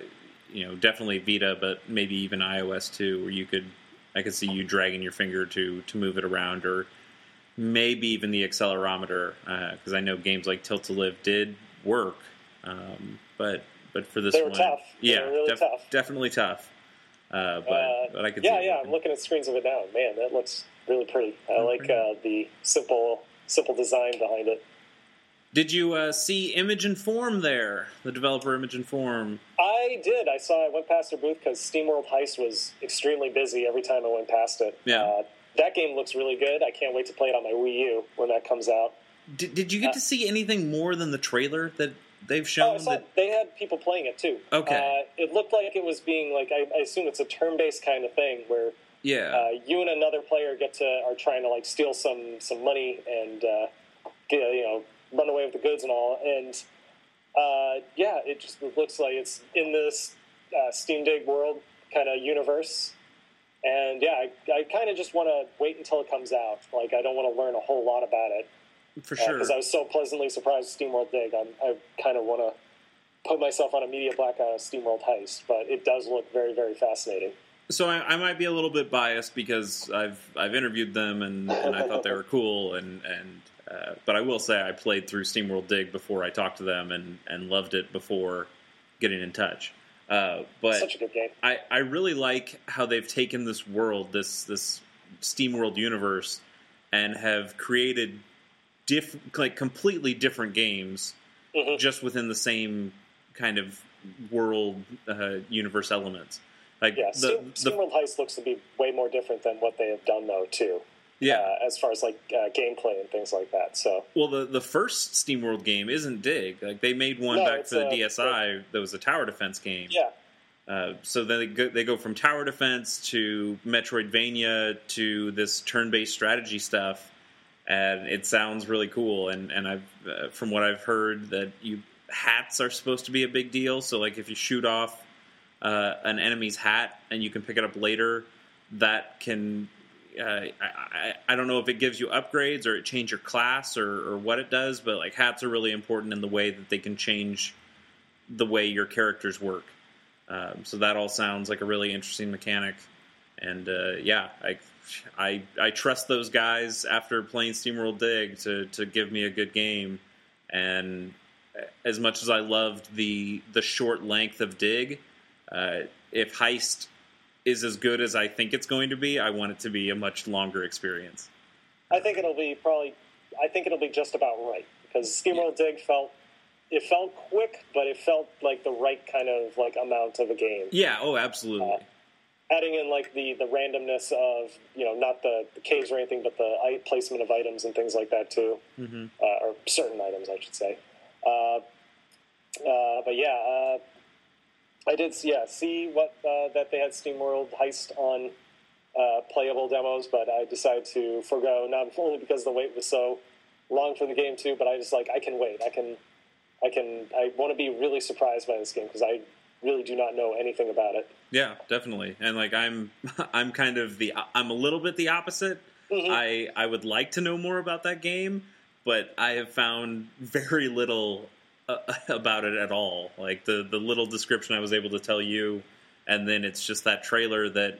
you know, definitely Vita, but maybe even iOS too, where you could, I could see you dragging your finger to to move it around, or maybe even the accelerometer, because uh, I know games like Tilt to Live did work, um, but but for this they were one, tough. yeah, really def- tough. definitely tough. Uh, but, uh, but I could yeah, yeah. I'm looking at screens of it now. Man, that looks really pretty. I like uh, the simple simple design behind it. Did you uh, see Image and Form there? The developer Image and Form. I did. I saw. I went past their booth because SteamWorld Heist was extremely busy every time I went past it. Yeah. Uh, that game looks really good. I can't wait to play it on my Wii U when that comes out. Did, did you get uh, to see anything more than the trailer that they've shown oh, that they had people playing it too. Okay, uh, it looked like it was being like I, I assume it's a turn-based kind of thing where yeah, uh, you and another player get to are trying to like steal some some money and uh, get, you know run away with the goods and all. And uh, yeah, it just it looks like it's in this uh, Steam Dig world kind of universe. And yeah, I, I kind of just want to wait until it comes out. Like I don't want to learn a whole lot about it for sure. Because uh, I was so pleasantly surprised with SteamWorld Dig. I'm, i kind of want to put myself on a media blackout of SteamWorld Heist, but it does look very, very fascinating. So I, I, might be a little bit biased because I've I've interviewed them and, and I thought they were cool and and uh, but I will say I played through SteamWorld Dig before I talked to them and and loved it before getting in touch. Uh, but such a good game. I, I really like how they've taken this world, this this SteamWorld universe, and have created diff- like completely different games, mm-hmm. just within the same kind of world uh, universe elements. Like Yeah, the, Steam, the SteamWorld Heist looks to be way more different than what they have done, though, too. yeah. Uh, as far as like uh, gameplay and things like that. So Well, the the first SteamWorld game isn't Dig. Like they made one No, back for the a- DSi that was a tower defense game. yeah, Uh, so then they go, they go from tower defense to Metroidvania to this turn-based strategy stuff, and it sounds really cool. And and I've uh, from what I've heard that you hats are supposed to be a big deal. So like if you shoot off uh, an enemy's hat and you can pick it up later, that can. Uh, I, I, I don't know if it gives you upgrades or it change your class or, or what it does, but like hats are really important in the way that they can change the way your characters work. Um, so that all sounds like a really interesting mechanic, and uh, yeah, I, I I trust those guys after playing SteamWorld Dig to to give me a good game. And as much as I loved the the short length of Dig, uh, if Heist is as good as I think it's going to be, I want it to be a much longer experience. I think it'll be probably. I think it'll be just about right because SteamWorld Dig felt it felt quick, but it felt like the right kind of like amount of a game. Yeah. Oh, absolutely. Adding in like the the randomness of you know not the, the caves or anything, but the placement of items and things like that too, hmm uh, or certain items, I should say. Uh, uh, but yeah, uh, I did yeah see what uh, that they had SteamWorld Heist on uh, playable demos, but I decided to forego not only because the wait was so long for the game too, but I just like I can wait. I can I can I want to be really surprised by this game because I really do not know anything about it. Yeah, definitely. And like I'm I'm kind of the I'm a little bit the opposite. Mhm. I I would like to know more about that game, but I have found very little uh, about it at all. Like the the little description I was able to tell you and then it's just that trailer that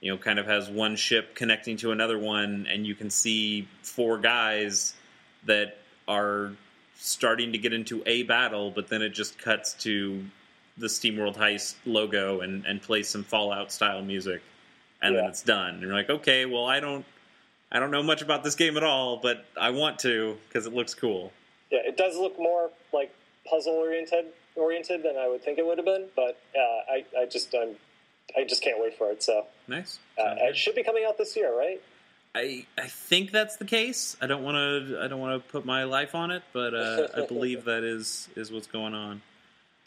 you know kind of has one ship connecting to another one and you can see four guys that are starting to get into a battle, but then it just cuts to the SteamWorld Heist logo and, and plays some Fallout style music, and then it's done. And you're like, okay, well, I don't, I don't know much about this game at all, but I want to because it looks cool. Yeah, it does look more like puzzle oriented oriented than I would think it would have been, but uh, I I just I'm, I just can't wait for it. So Nice. uh, it should be coming out this year, right? I I think that's the case. I don't want to I don't want to put my life on it, but uh, I believe that is is what's going on.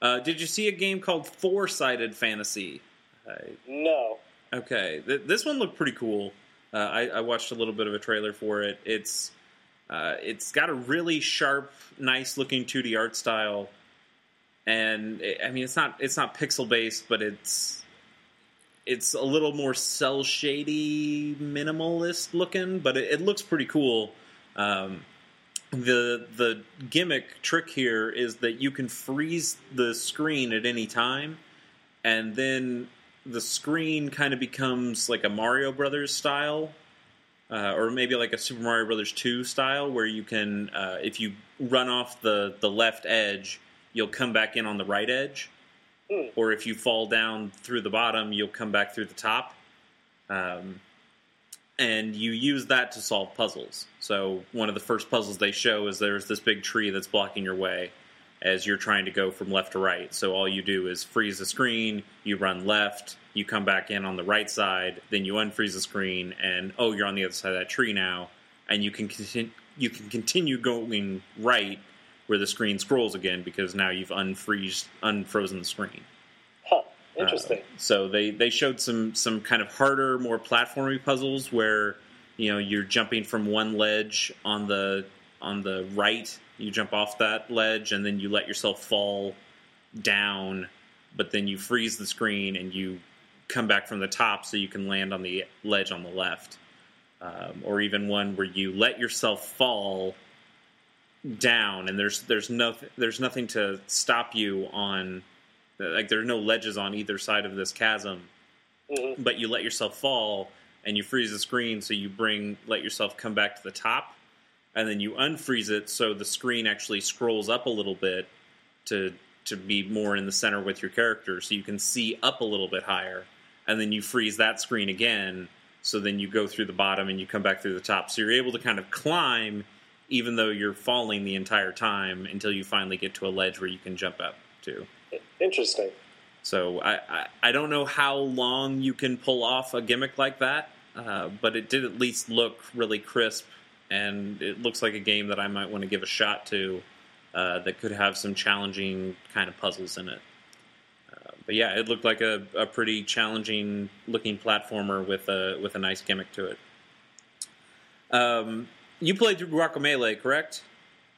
Uh, did you see a game called Four Sided Fantasy? I, No. Okay, Th- this one looked pretty cool. Uh, I, I watched a little bit of a trailer for it. It's uh, it's got a really sharp, nice looking 2D art style, and it, I mean it's not it's not pixel based, but it's it's a little more cell shady, minimalist looking, but it, it looks pretty cool. Um, the the gimmick trick here is that you can freeze the screen at any time, and then the screen kind of becomes like a Mario Brothers style, uh, or maybe like a Super Mario Brothers two style, where you can, uh, if you run off the the left edge, you'll come back in on the right edge, Hmm. or if you fall down through the bottom, you'll come back through the top. Um, and you use that to solve puzzles. So one of the first puzzles they show is there's this big tree that's blocking your way as you're trying to go from left to right. So all you do is freeze the screen, you run left, you come back in on the right side, then you unfreeze the screen, and oh, you're on the other side of that tree now, and you can continue, you can continue going right where the screen scrolls again because now you've unfreezed unfrozen the screen. Huh. Interesting. Uh, so they they showed some some kind of harder, more platformy puzzles where you know you're jumping from one ledge on the on the right, you jump off that ledge, and then you let yourself fall down, but then you freeze the screen and you come back from the top so you can land on the ledge on the left. Um, or even one where you let yourself fall down and there's there's no there's nothing to stop you on like there are no ledges on either side of this chasm hmm but you let yourself fall and you freeze the screen so you bring let yourself come back to the top and then you unfreeze it so the screen actually scrolls up a little bit to to be more in the center with your character so you can see up a little bit higher and then you freeze that screen again so then you go through the bottom and you come back through the top so you're able to kind of climb even though you're falling the entire time until you finally get to a ledge where you can jump up to Interesting. So I, I, I don't know how long you can pull off a gimmick like that, uh, but it did at least look really crisp, and it looks like a game that I might want to give a shot to. Uh, that could have some challenging kind of puzzles in it. Uh, but yeah, it looked like a, a pretty challenging looking platformer with a with a nice gimmick to it. Um, you played through Guacamelee, correct?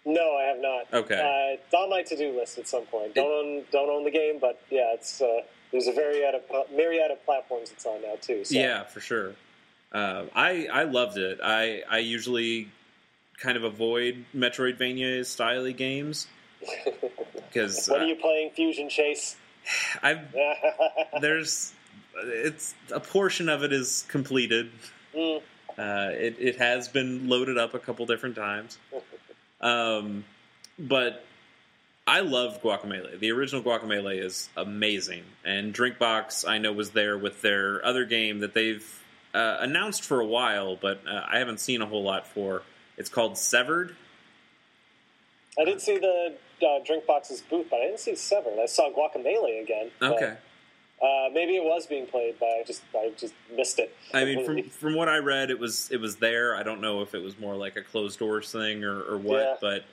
No, I have not. Okay. Uh, it's on my to-do list at some point. Don't own, don't own the game, but yeah, it's uh, there's a myriad of myriad of platforms it's on now too. So. Yeah, for sure. Uh, I I loved it. I I usually kind of avoid Metroidvania style games because what are you playing? Fusion Chase. I've there's it's a portion of it is completed. Mm. Uh, it it has been loaded up a couple different times, um, but I love Guacamelee. The original Guacamelee is amazing, and Drinkbox I know was there with their other game that they've uh, announced for a while, but uh, I haven't seen a whole lot for. It's called Severed. I did see the uh, Drinkbox's booth, but I didn't see Severed. I saw Guacamelee again. Okay. Uh, maybe it was being played, but I just I just missed it. I mean, from from what I read, it was it was there. I don't know if it was more like a closed doors thing or, or what, Yeah. but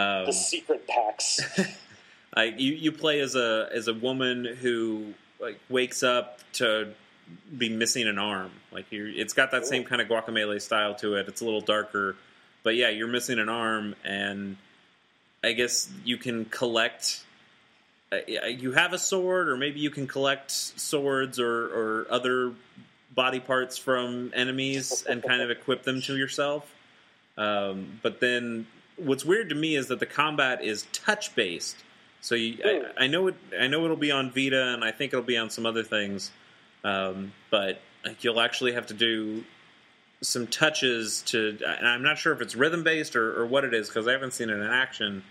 um, the secret packs. I, you you play as a as a woman who like wakes up to be missing an arm. Like you, it's got that same kind of Guacamelee style to it. It's a little darker, but yeah, you're missing an arm, and I guess you can collect. Uh, you have a sword, or maybe you can collect swords or, or other body parts from enemies and kind of equip them to yourself. Um, but then, what's weird to me is that the combat is touch based. So you, I, I know it. I know it'll be on Vita, and I think it'll be on some other things. Um, but you'll actually have to do some touches to. And I'm not sure if it's rhythm based or, or what it is because I haven't seen it in action.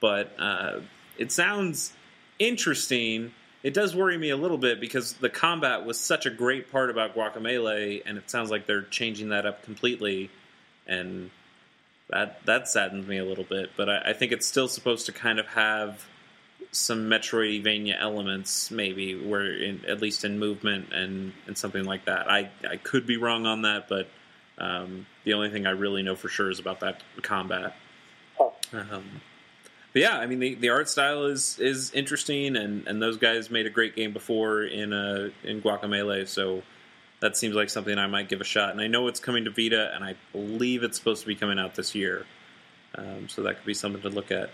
But uh, it sounds interesting. It does worry me a little bit because the combat was such a great part about Guacamelee, and it sounds like they're changing that up completely, and that that saddens me a little bit. But I, I think it's still supposed to kind of have some Metroidvania elements, maybe where in, at least in movement and and something like that. I I could be wrong on that, but um, the only thing I really know for sure is about that combat. Um, but yeah, I mean the, the art style is is interesting, and, and those guys made a great game before in uh, in Guacamelee, so that seems like something I might give a shot. And I know it's coming to Vita, and I believe it's supposed to be coming out this year, um, so that could be something to look at.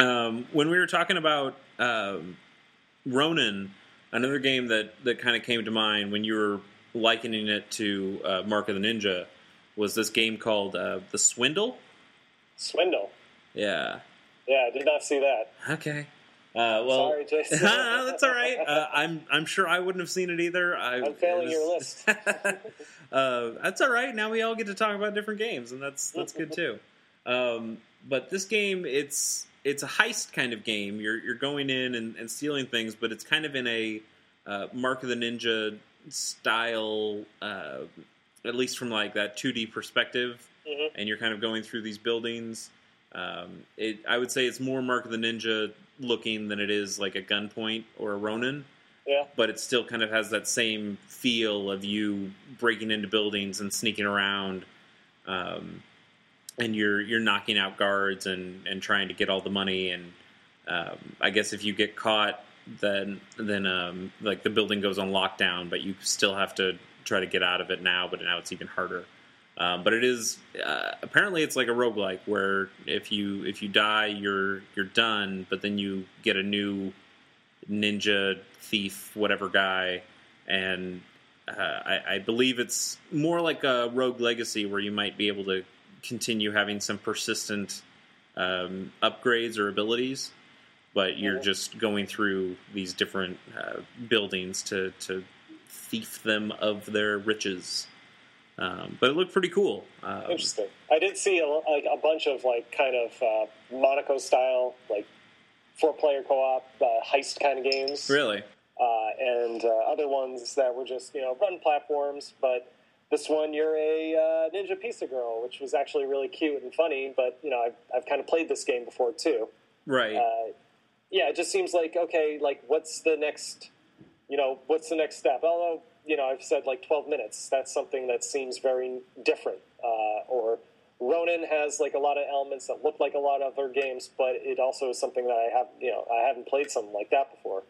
Um, when we were talking about um, Ronin, another game that, that kind of came to mind when you were likening it to uh, Mark of the Ninja was this game called uh, The Swindle. Swindle. Yeah. Yeah, I did not see that. Okay. Uh, well, Sorry, Jason. that's all right. Uh, I'm I'm sure I wouldn't have seen it either. I, I'm failing it your was- uh, that's all right. Now we all get to talk about different games, and that's that's good too. Um, but this game, it's it's a heist kind of game. You're you're going in and, and stealing things, but it's kind of in a uh, Mark of the Ninja style, uh, at least from like that 2D perspective, Mhm. and you're kind of going through these buildings. Um, it, I would say it's more Mark of the Ninja looking than it is like a Gunpoint or a Ronin, Yeah. but it still kind of has that same feel of you breaking into buildings and sneaking around, um, and you're you're knocking out guards and, and trying to get all the money. And um, I guess if you get caught, then then um, like the building goes on lockdown, but you still have to try to get out of it now. But now it's even harder. Um, but it is uh, apparently it's like a roguelike where if you if you die you're you're done, but then you get a new ninja thief whatever guy, and uh, I, I believe it's more like a rogue legacy where you might be able to continue having some persistent um, upgrades or abilities, but you're Mhm. just going through these different uh, buildings to to thief them of their riches. Um, but it looked pretty cool. Um, Interesting. I did see a, like a bunch of like kind of uh, Monaco style like four player co op uh, heist kind of games. really? uh, and uh, other ones that were just you know run platforms. But this one, you're a uh, ninja pizza girl, which was actually really cute and funny. But you know, I've, I've kind of played this game before too. Right. Uh, yeah, it just seems like okay, like what's the next, you know, what's the next step? Although you know, I've said like 12 minutes. That's something that seems very different. Uh, or Ronin has like a lot of elements that look like a lot of other games, but it also is something that I have, you know, I haven't played something like that before.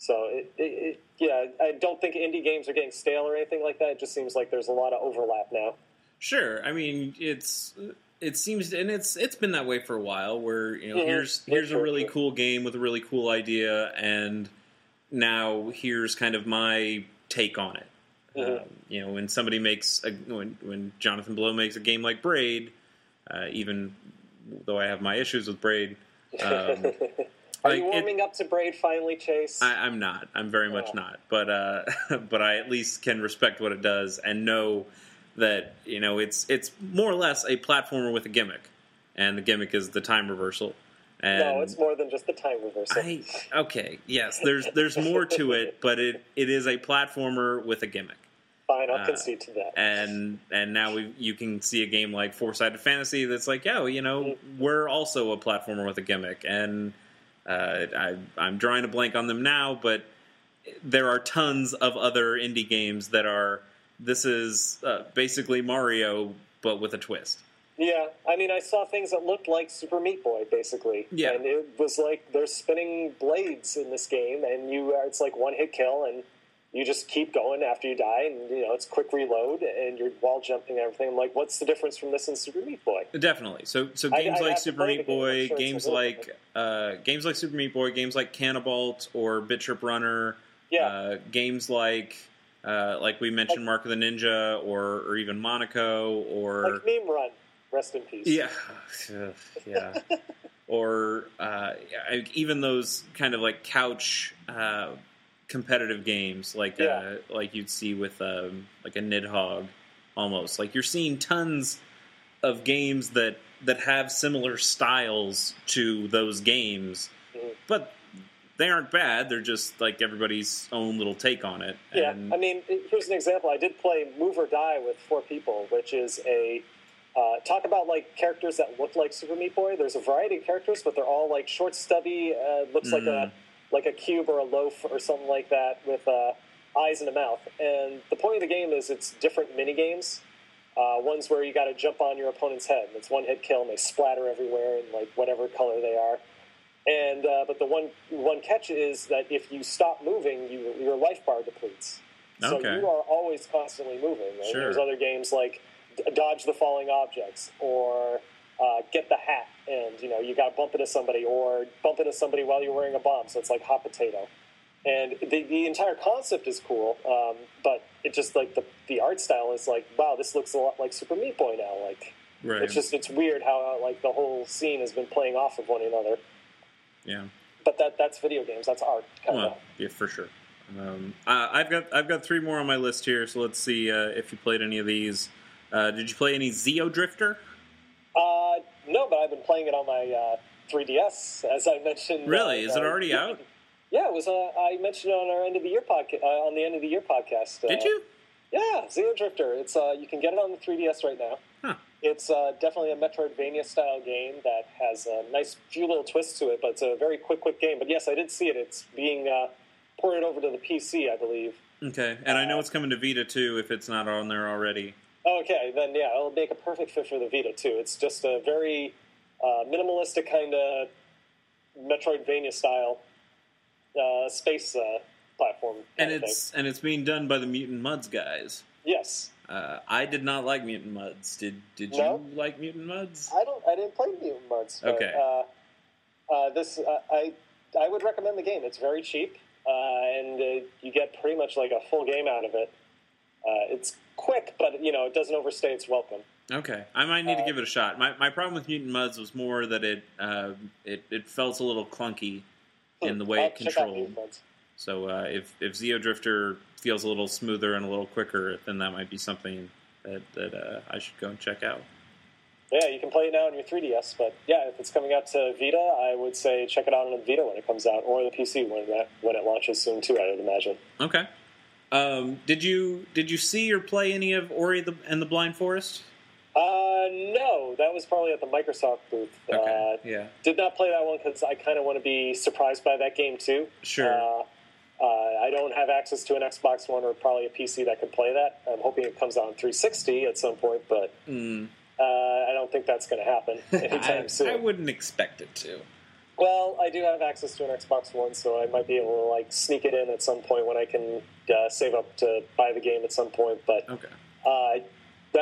So it, it, it, yeah, I don't think indie games are getting stale or anything like that. It just seems like there's a lot of overlap now. Sure, I mean it's it seems and it's it's been that way for a while. Where you know Mhm. here's here's a really cool game with a really cool idea, and now here's kind of my take on it. Mhm. Um, you know, when somebody makes a, when when Jonathan Blow makes a game like Braid, uh, even though I have my issues with Braid, um, Are like, you it- warming up to Braid finally, Chase? I, I'm not. I'm very much Oh. not. But uh, but I at least can respect what it does and know that you know it's it's more or less a platformer with a gimmick, and the gimmick is the time reversal. And no, it's more than just the time reversal. I, okay, yes, there's there's more to it, but it, it is a platformer with a gimmick. Fine, I'll uh, concede to that. And and now we you can see a game like Four Sided Fantasy that's like, yeah, you know, we're also a platformer with a gimmick, and uh, I, I'm drawing a blank on them now, but there are tons of other indie games that are. This is uh, basically Mario, but with a twist. Yeah, I mean, I saw things that looked like Super Meat Boy, basically. Yeah. and it was like they're spinning blades in this game, and you uh, it's like one hit kill, and you just keep going after you die, and you know it's quick reload, and you're wall jumping and everything. I'm like, what's the difference from this and Super Meat Boy? Definitely. So so games I'd like Super Meat the game. Boy, sure games like uh, games like Super Meat Boy, games like Canabalt or Bit Trip Runner, Yeah. uh, games like uh, like we mentioned, Mark of the Ninja, or or even Monaco, or Like Meme Run, rest in peace. yeah, yeah, or uh, I- even those kind of like couch uh, competitive games, like uh, like you'd see with um, like a Nidhogg, almost like you're seeing tons of games that that have similar styles to those games, Mhm. but they aren't bad. They're just like everybody's own little take on it. Yeah, and, I mean, here's an example. I did play Move or Die with four people, which is a uh, talk about like characters that look like Super Meat Boy. There's a variety of characters, but they're all like short, stubby. Uh, looks like a like a cube or a loaf or something like that with uh, eyes and a mouth. And the point of the game is it's different mini games. Uh, ones where you got to jump on your opponent's head. and It's one hit kill, and they splatter everywhere in like whatever color they are. And uh, but the one one catch is that if you stop moving, you, your life bar depletes. So Okay. you are always constantly moving. And Sure. There's other games like dodge the falling objects or uh, get the hat, and you know you got to bump into somebody or bump into somebody while you're wearing a bomb. So it's like hot potato. And the, the entire concept is cool, um, but it just like the, the art style is like, wow, this looks a lot like Super Meat Boy now. Like right, it's just it's weird how uh, like the whole scene has been playing off of one another. yeah. But that that's video games. That's art. Kind Well, of. yeah, for sure. Um, uh, I've got I've got three more on my list here, so let's see uh, if you played any of these. Uh, did you play any Xeodrifter? Uh, no, but I've been playing it on my uh, 3DS, as I mentioned. Really? uh, Is it uh, already out? Yeah, it was. Uh, I mentioned it on our end of the year podcast. Uh, on the end of the year podcast. Uh, Did you? Yeah, Xeodrifter. It's uh, you can get it on the 3DS right now. Huh. It's uh, definitely a Metroidvania style game that has a nice few little twists to it, but it's a very quick, quick game. But yes, I did see it. It's being uh, ported over to the PC, I believe. Okay, and I know Uh, it's coming to Vita too. If it's not on there already. Okay, then yeah, it'll make a perfect fit for the Vita too. It's just a very uh, minimalistic kind of Metroidvania style uh, space uh, platform. And it's and it's being done by the Mutant Mudds guys. yes, Uh, I did not like Mutant Mudds. Did Did No? you like Mutant Mudds? I don't. I didn't play Mutant Mudds. But, Okay. Uh, uh, this uh, I I would recommend the game. It's very cheap, uh, and uh, you get pretty much like a full game out of it. Uh, it's quick, but you know it doesn't overstay its welcome. Okay, I might need to Uh, give it a shot. My my problem with Mutant Mudds was more that it uh, it it felt a little clunky in the way I'll it controlled. So uh, if if Xeodrifter feels a little smoother and a little quicker, then that might be something that that uh, I should go and check out. Yeah, you can play it now on your 3DS, but yeah, if it's coming out to Vita, I would say check it out on the Vita when it comes out, or the PC when that when it launches soon too. I would imagine. Okay. Um, did you did you see or play any of Ori the, and the Blind Forest? Uh, no, that was probably at the Microsoft booth. Okay. Uh, yeah. did not play that one because I kind of want to be surprised by that game too. Sure. Uh, uh, I don't have access to an Xbox One or probably a PC that could play that. I'm hoping it comes out on 360 at some point, but Mm. uh, I don't think that's going to happen anytime I, soon. I wouldn't expect it to. Well, I do have access to an Xbox One, so I might be able to like sneak it in at some point when I can uh, save up to buy the game at some point. But Okay. uh,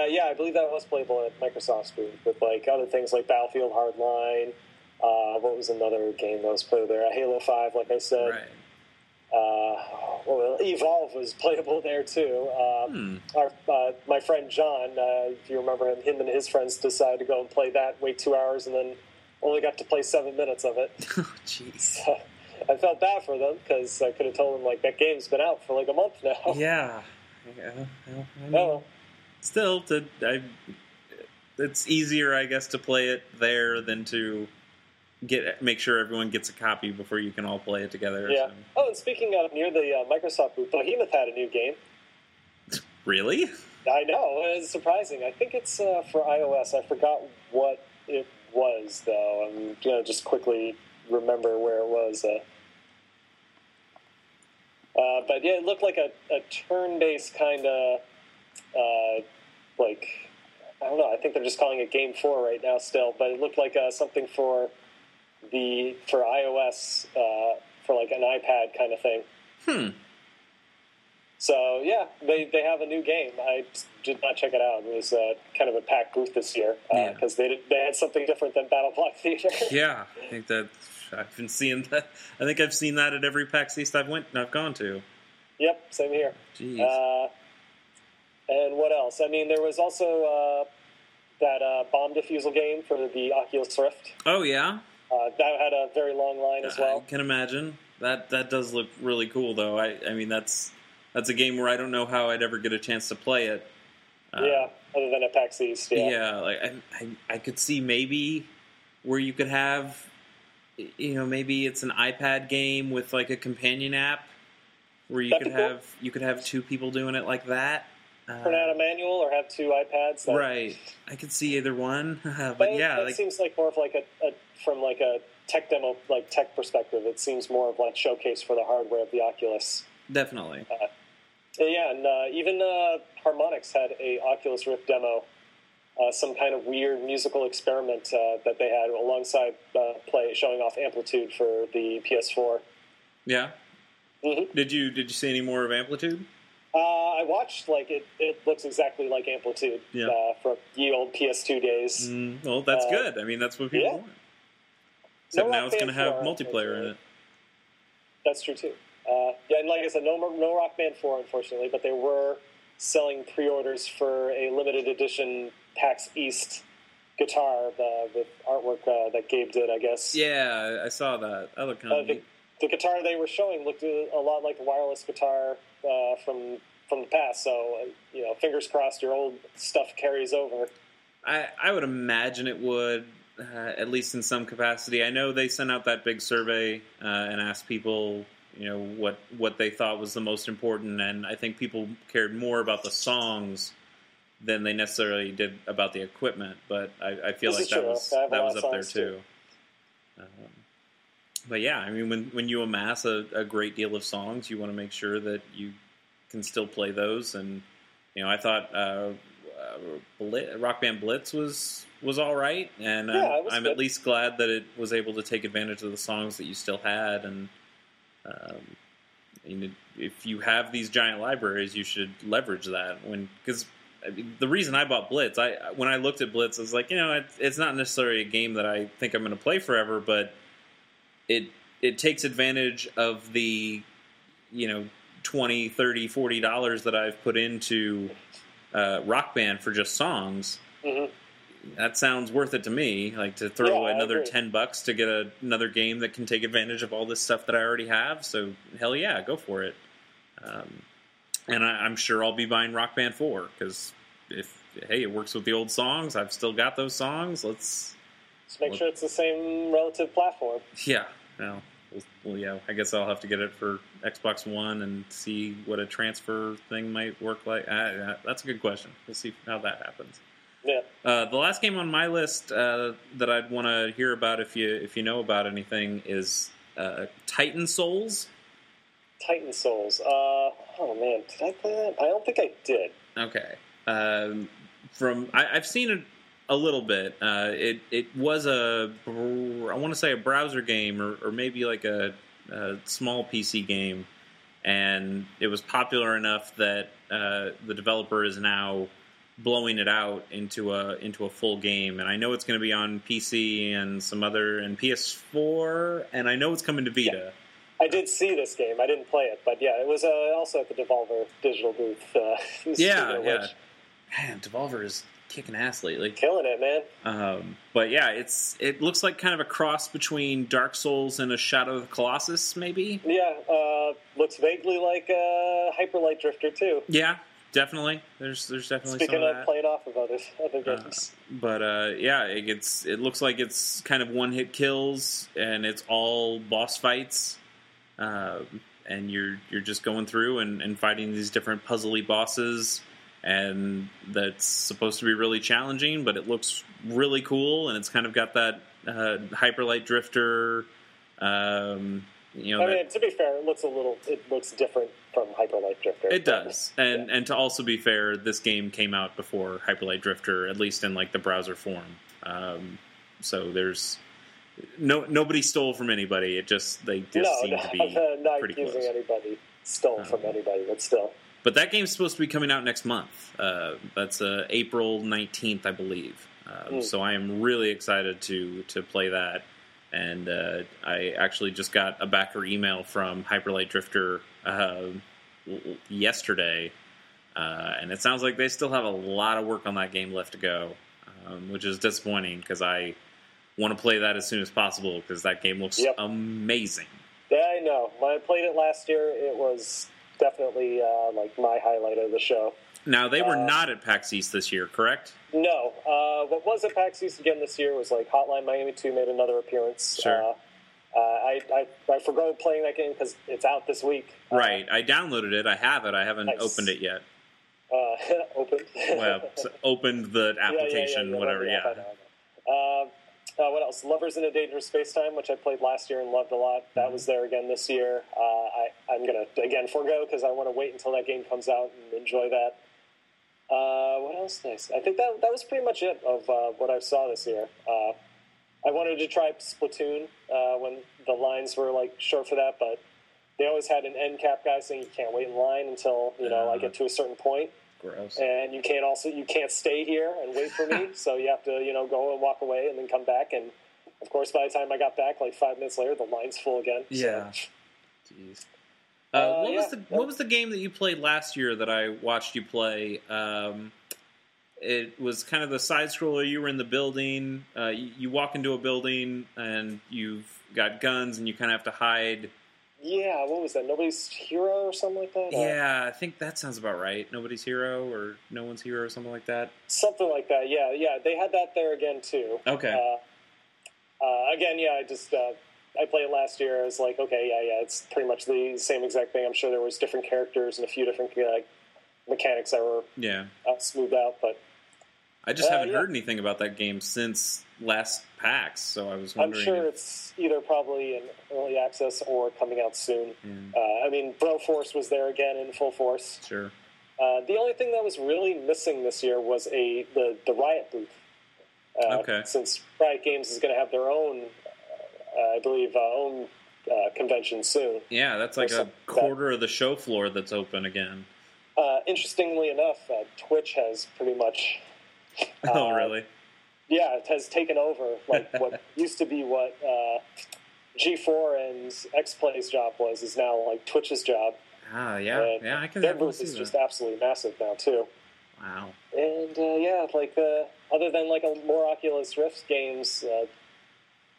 yeah, I believe that was playable at Microsoft's booth with like other things like Battlefield Hardline. Uh, what was another game that was playable there? Halo Five, like I said. Right. Uh, well, Evolve was playable there too. Uh, Hmm. our, uh, my friend John, uh, if you remember him, him and his friends decided to go and play that, wait two hours, and then only got to play seven minutes of it. Oh, Jeez. I felt bad for them because I could have told them like that game's been out for like a month now. Yeah. yeah well, I mean, Oh, still, to I, it's easier, I guess, to play it there than to get make sure everyone gets a copy before you can all play it together. yeah. so. Oh, and speaking of near the uh, Microsoft booth, Behemoth had a new game. Really? I know it's surprising. I think it's uh, for iOS. I forgot what it was though. I'm gonna just quickly remember where it was. Uh, uh, but yeah, it looked like a, a turn-based kind of uh, like I don't know. I think they're just calling it Game Four right now still, but it looked like uh, something for the for iOS uh, for like an iPad kind of thing. Hmm. So yeah, they, they have a new game. I did not check it out. It was uh, kind of a packed booth this year Yeah. because they did, they had something different than Battle Block Theater. Yeah, I think that I've been seeing that. I think I've seen that at every PAX East I've went I've gone to. yep, same here. Jeez. Uh, and what else? I mean, there was also uh, that uh, bomb defusal game for the Oculus Rift. oh yeah, Uh, that had a very long line as well. I can imagine that. That does look really cool, though. I, I mean, that's that's a game where I don't know how I'd ever get a chance to play it. Uh, yeah, other than a PAX East. Yeah. yeah, like I, I, I could see maybe where you could have, you know, maybe it's an iPad game with like a companion app where you That'd could cool. have you could have two people doing it like that. Print out Uh, a manual or have two iPads. That, right, I could see either one, but But yeah, it like, seems like more of like a, a from like a tech demo, like tech perspective. It seems more of like showcase for the hardware of the Oculus. definitely. Uh, yeah, and uh, even uh, Harmonix had a Oculus Rift demo, uh, some kind of weird musical experiment uh, that they had alongside uh, play showing off Amplitude for the PS4. Yeah. Mhm. Did you did you see any more of Amplitude? Uh, I watched like it. It looks exactly like Amplitude Yeah. uh, from ye old PS2 days. Mm, well, that's good. I mean, that's what people yeah. want. Except No now it's going to have multiplayer in it. That's true too. Uh, yeah, and like I said, no no Rock Band Four, unfortunately, but they were selling pre-orders for a limited edition PAX East guitar uh, with artwork uh, that Gabe did. I guess. Yeah, I saw that. That looked kind Uh, of the, neat. the guitar they were showing looked a a lot like the wireless guitar uh, from from the past. So uh, you know, fingers crossed, your old stuff carries over. I, I would imagine it would, uh, at least in some capacity. I know they sent out that big survey uh, and asked people, you know, what what they thought was the most important, and I think people cared more about the songs than they necessarily did about the equipment. But I, I feel This like that true. was I have a that was up there songs, too. Um, but yeah, I mean, when when you amass a, a great deal of songs, you want to make sure that you can still play those. And you know, I thought uh, uh, Rock Band Blitz was was all right, and Yeah, I'm, I'm at least glad that it was able to take advantage of the songs that you still had. And um, know, if you have these giant libraries, you should leverage that. When because I mean, the reason I bought Blitz, I when I looked at Blitz, I was like, you know, it, it's not necessarily a game that I think I'm going to play forever, but it it takes advantage of the you know 20 30 40 dollars that i've put into uh, rock band for just songs hmm that sounds worth it to me like to throw Yeah, another 10 bucks to get a, another game that can take advantage of all this stuff that i already have so hell yeah go for it um, and I, i'm sure i'll be buying rock band 4 because if hey it works with the old songs i've still got those songs let's Just make sure it's the same relative platform. Yeah, no. Well, well, yeah. I guess I'll have to get it for Xbox One and see what a transfer thing might work like. Uh, that's a good question. We'll see how that happens. Yeah. Uh, the last game on my list uh, that I'd want to hear about, if you if you know about anything, is uh, Titan Souls. Titan Souls. Uh, oh man, did I play that? I don't think I did. Okay. Um, from I, I've seen it a little bit. Uh, it it was a I want to say a browser game or, or maybe like a, a small PC game, and it was popular enough that uh, the developer is now blowing it out into a into a full game. And I know it's going to be on PC and some other and PS4, and I know it's coming to Vita. I did see this game. I didn't play it, but yeah, it was uh, also at the Devolver Digital booth. Uh, Yeah, yeah. which, Man, Devolver is kicking ass lately. killing it, man. Um, but yeah, it's it looks like kind of a cross between Dark Souls and a Shadow of the Colossus, maybe. Yeah, uh, looks vaguely like uh, Hyper Light Drifter too. Yeah, definitely. There's there's definitely Speaking of of that. playing off of other other Uh, but uh, yeah, it gets it looks like it's kind of one hit kills, and it's all boss fights, um, and you're you're just going through and, and fighting these different puzzly bosses, and that's supposed to be really challenging, but it looks really cool, and it's kind of got that uh, hyper light drifter. Um, you know, I that- mean, to be fair, it looks a little. It looks different from Hyper Light Drifter. It does, and Yeah. and to also be fair, this game came out before Hyperlight Drifter, at least in like the browser form. Um, so there's no nobody stole from anybody. It just they just no, seem no, to be not pretty accusing close. anybody stole from Um, anybody, but still. But that game's supposed to be coming out next month. Uh, that's uh, April nineteenth, I believe. Um, Mm. So I am really excited to to play that. And uh, I actually just got a backer email from Hyperlight Drifter uh, yesterday, uh, and it sounds like they still have a lot of work on that game left to go, um, which is disappointing because I want to play that as soon as possible because that game looks Yep. amazing. Yeah, I know. When I played it last year, it was definitely uh, like my highlight of the show. Now they were Uh, not at PAX East this year, correct? No, uh, what was at PAX East again this year was like Hotline Miami 2 made another appearance. Sure. Uh, uh, I, I, I forgot playing that game because it's out this week. Uh, Right. I downloaded it. I have it. I haven't Nice. opened it yet. Uh, open. Well, opened the Yeah, yeah, yeah, application, yeah, whatever. Yeah. know, what else? Lovers in a Dangerous Space Time, which I played last year and loved a lot. Mm-hmm. That was there again this year. Uh, I, I'm going to, again, forego because I want to wait until that game comes out and enjoy that. Uh, what else nice? I think that that was pretty much it of uh, what I saw this year. Uh, I wanted to try Splatoon uh, when the lines were like short for that, but they always had an end cap guy saying you can't wait in line until you know I get to a certain point Gross. and you can't also you can't stay here and wait for me so you have to you know go and walk away and then come back and of course by the time i got back like five minutes later the line's full again So, Yeah. Jeez. Uh, Uh, what was the what was the game that you played last year that I watched you play? Um, it was kind of the side scroller. You were in the building. Uh, you, you walk into a building and you've got guns and you kind of have to hide. yeah what was that nobody's hero or something like that Yeah, I think that sounds about right. Nobody's hero or no one's hero or something like that. something like that yeah yeah they had that there again too Okay. uh, uh, again yeah i just uh, i played it last year i was like okay yeah yeah it's pretty much the same exact thing i'm sure there was different characters and a few different uh, mechanics that were yeah. uh, smoothed out but I just Uh, haven't yeah. heard anything about that game since last PAX, so I was I'm sure if, it's either probably in early access or coming out soon. yeah, Uh, I mean, Bro Force was there again in full force. sure. Uh, the only thing that was really missing this year was a the, the Riot booth. Uh, Okay. Since Riot Games is going to have their own, I believe, uh, own uh, convention soon. Yeah, that's like a quarter of the show floor that's open again. Uh, interestingly enough, uh, Twitch has pretty much, oh, Uh, really? yeah, it has taken over like what used to be what uh, G4 and XPlay's job was is now like Twitch's job. Ah, yeah, And yeah, I can Their booth is that. just absolutely massive now too. Wow. And uh, yeah, like uh, other than like a more Oculus Rift games, uh,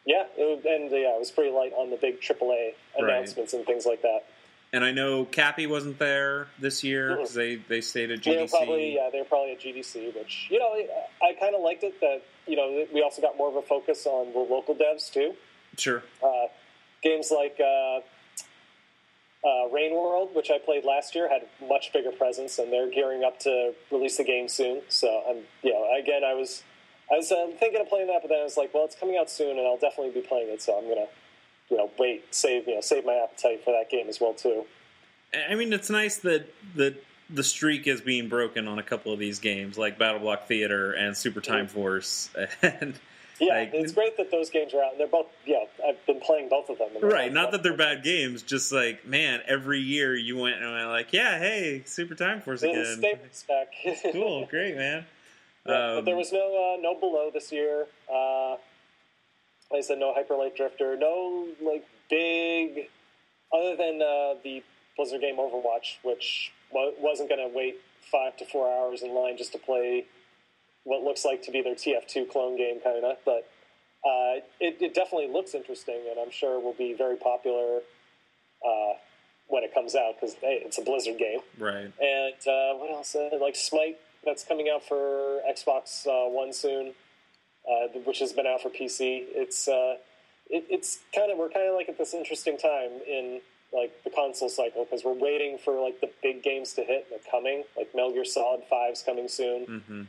yeah, it, was- and uh, yeah, it was pretty light on the big AAA Right. announcements and things like that. And I know Capy wasn't there this year because they, they stayed at GDC. They were probably yeah, they were probably at GDC, which you know I kind of liked it that you know we also got more of a focus on the local devs too. Sure. Uh, games like uh, uh, Rain World, which I played last year, had much bigger presence, and they're gearing up to release the game soon. So I'm, you know, again, I was, I was uh, thinking of playing that, but then I was like, well, it's coming out soon, and I'll definitely be playing it. So I'm gonna, you know, wait, save, you know, save my appetite for that game as well too. I mean, it's nice that that the streak is being broken on a couple of these games, like Battle Block Theater and Super Time Mhm. Force, and Yeah, Like- it's great that those games are out. And they're both, yeah, I've been playing both of them. right. Not that they're bad games, just like man, every year you went and went like, yeah, hey, Super Time Force again. staples back. cool, great, man. Yeah, but Um, there was no uh, no below this year. Uh, like I said, no Hyper Light Drifter, no like big, other than uh, the Blizzard game Overwatch, which wa- wasn't going to wait five to four hours in line just to play what looks like to be their TF2 clone game, kind of. But uh, it, it definitely looks interesting, and I'm sure will be very popular uh, when it comes out because hey, it's a Blizzard game. right. And uh, what else? Uh, like Smite, that's coming out for Xbox uh, One soon, uh, which has been out for PC. It's uh, it, it's kind of we're kind of like at this interesting time in like the console cycle because we're waiting for like the big games to hit. They're coming. Like Metal Gear Solid 5's coming soon. hmm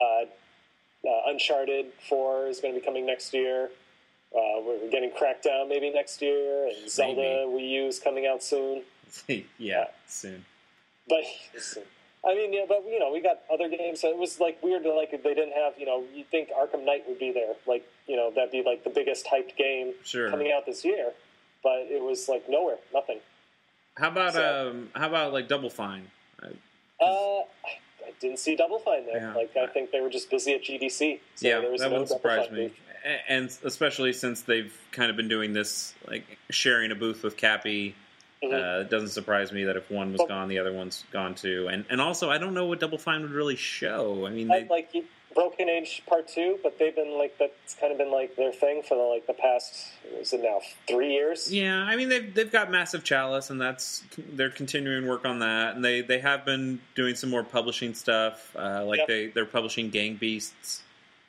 Uh, uh, Uncharted Four is going to be coming next year. Uh, we're getting Crackdown maybe next year, and Zelda Wii U is coming out soon. yeah, soon. But I mean, yeah, but you know, we got other games. So it was like weird to like if they didn't have, you know, you'd think Arkham Knight would be there, like you know, that'd be like the biggest hyped game Sure. coming out this year. But it was like nowhere, nothing. How about So- um? How about like Double Fine? Uh, Uh, I, I didn't see Double Fine there. Yeah. Like I think they were just busy at GDC. So yeah, there was that no wouldn't surprise me. booth. And especially since they've kind of been doing this, like sharing a booth with Capy. Mhm. Uh, it doesn't surprise me that if one was Well- gone, the other one's gone too. And and also, I don't know what Double Fine would really show. I mean, they, like Broken Age Part Two, but they've been like that's kind of been like their thing for the like the past is it now three years? Yeah, I mean they've they've got massive chalice, and that's they're continuing work on that, and they they have been doing some more publishing stuff. Uh, like they they're publishing Gang Beasts.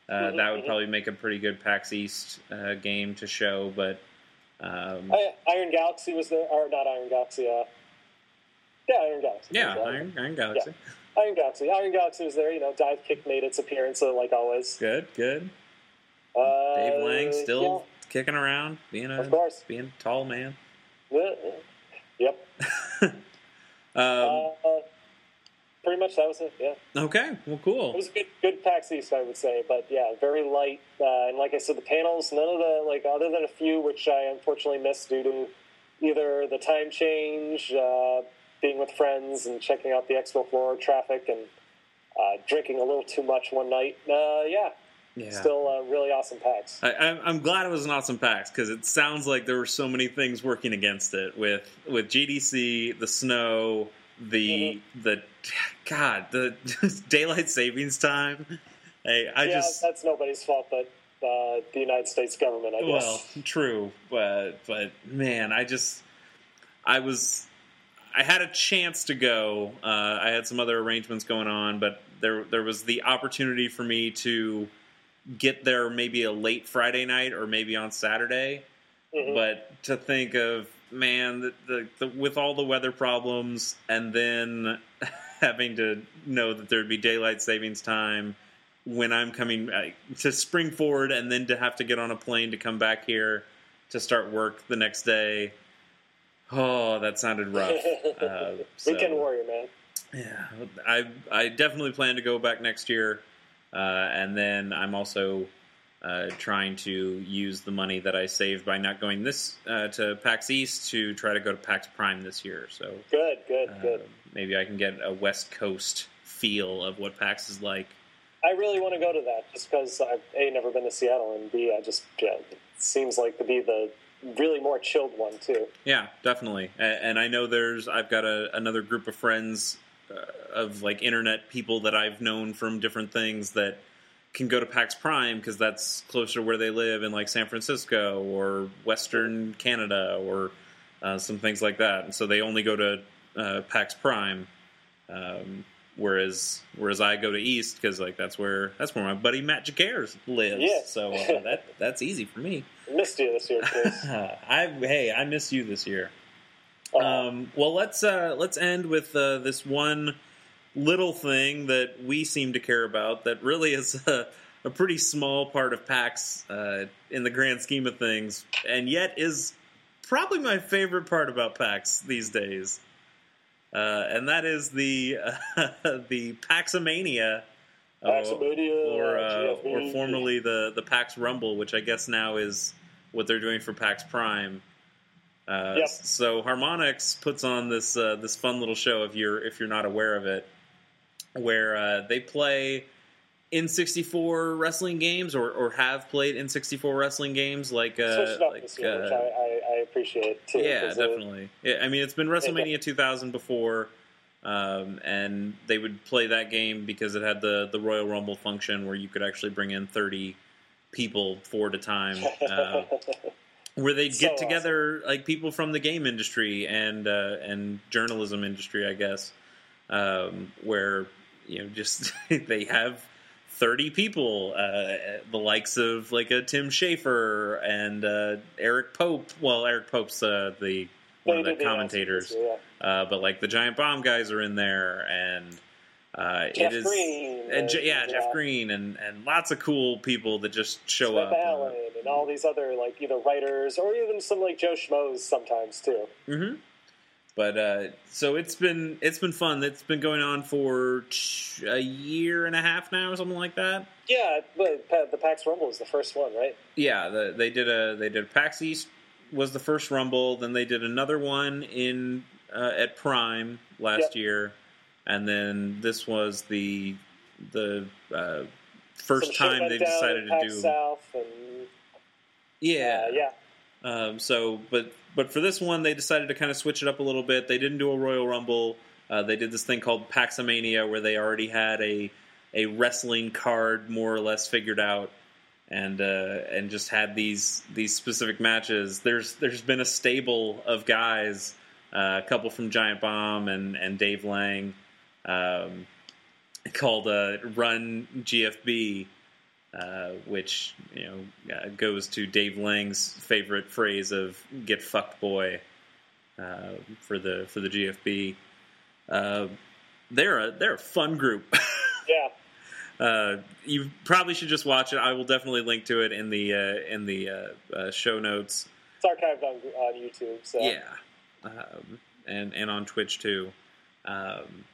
Uh, Mhm, that would mhm. probably make a pretty good PAX East uh, game to show, but um, I, Iron Galaxy was there, or not Iron Galaxy? Uh, yeah, Iron Galaxy. yeah, Yeah. Iron, Iron Galaxy, Iron Galaxy. Iron Galaxy was there. You know, Divekick made its appearance, uh, like always. good, good. Uh, Dave Lang still kicking around, being a of course. being a tall man. Yeah, yeah. Yep. Um, uh, pretty much that was it. Yeah, okay, well, cool. it was a good, good PAX East, I would say. But yeah, very light. Uh, and like I said, the panels, none of the like, other than a few which I unfortunately missed due to either the time change, uh, being with friends, and checking out the expo floor, traffic, and uh, drinking a little too much one night. Uh, yeah, Yeah. still uh, really awesome PAX. I, I'm- I'm glad it was an awesome PAX because it sounds like there were so many things working against it with with GDC, the snow, the the God, the daylight savings time. Hey, I yeah, just that's nobody's fault but uh, the United States government, I guess. well, true, but but man, I just I was I had a chance to go. Uh, I had some other arrangements going on, but there there was the opportunity for me to get there maybe a late Friday night or maybe on Saturday. Mhm. But to think of man, the, the, the with all the weather problems, and then having to know that there'd be daylight savings time when I'm coming uh, to spring forward, and then to have to get on a plane to come back here to start work the next day. Oh, that sounded rough. Uh, so- Weekend warrior, man. yeah, I I definitely plan to go back next year, uh, and then I'm also uh, trying to use the money that I saved by not going this uh, to PAX East to try to go to PAX Prime this year. So Good, good, uh, good. maybe I can get a West Coast feel of what PAX is like. I really want to go to that just because I've a never been to Seattle and b I just yeah, it seems like to be the really more chilled one too. Yeah, definitely. And, and I know there's I've got a, another group of friends uh, of like internet people that I've known from different things that can go to PAX Prime because that's closer to where they live in like San Francisco or Western Canada or uh, some things like that. And so they only go to uh, PAX Prime. Um, whereas whereas I go to East because like that's where that's where my buddy Matt Jacares lives. Yeah. So uh, that that's easy for me. Missed you this year, Chris. I hey, I miss you this year. Um, well, let's uh, let's end with uh, this one little thing that we seem to care about. That really is a, a pretty small part of PAX uh, in the grand scheme of things, and yet is probably my favorite part about PAX these days. Uh, and that is the the Paxomania, uh, Paxomania, or uh, or formerly the the PAX Rumble, which I guess now is what they're doing for PAX Prime. Uh, Yep. So Harmonix puts on this uh, this fun little show if you're if you're not aware of it, where uh, they play N64 wrestling games or, or have played N64 wrestling games like uh, Switched it up like year, which uh, I, I, I appreciate too. yeah, 'cause it- definitely. Yeah, I mean, it's been WrestleMania 2000 before, um, and they would play that game because it had the the Royal Rumble function where you could actually bring in 30 people four at a time. Uh, where they'd So get together like people from the game industry and uh, and journalism industry, I guess, um, where you know just they have thirty people, uh, the likes of like a Tim Schafer and uh, Eric Pope. Well, Eric Pope's uh, the one of They the did the commentators, yeah. uh, but like the Giant Bomb guys are in there and. Uh, Jeff it is, Green and, and, yeah, Jeff yeah. Green and, and lots of cool people that just show Smith up. Allen and all these other like either writers or even some like Joe Schmoes sometimes too. hmm But uh, so it's been it's been fun. It's been going on for a year and a half now, or something like that. Yeah, but the PAX Rumble was the first one, right? Yeah, the, they did a they did PAX East was the first Rumble. Then they did another one in uh, at Prime last Yep. year, and then this was the the uh, first Some time they decided to do. South and Yeah, yeah. Um, so, but but for this one, they decided to kind of switch it up a little bit. They didn't do a Royal Rumble. Uh, they did this thing called Paxomania, where they already had a a wrestling card more or less figured out, and uh, and just had these these specific matches. There's there's been a stable of guys, uh, a couple from Giant Bomb and and Dave Lang, um, called uh, Run GFB uh, which you know uh, goes to Dave Lang's favorite phrase of "get fucked, boy" uh, for the for the GFB. Uh, they're a they're a fun group. Yeah. uh, you probably should just watch it. I will definitely link to it in the uh, in the uh, uh, show notes. It's archived on, on YouTube. So Yeah, um, and and on Twitch too. Um,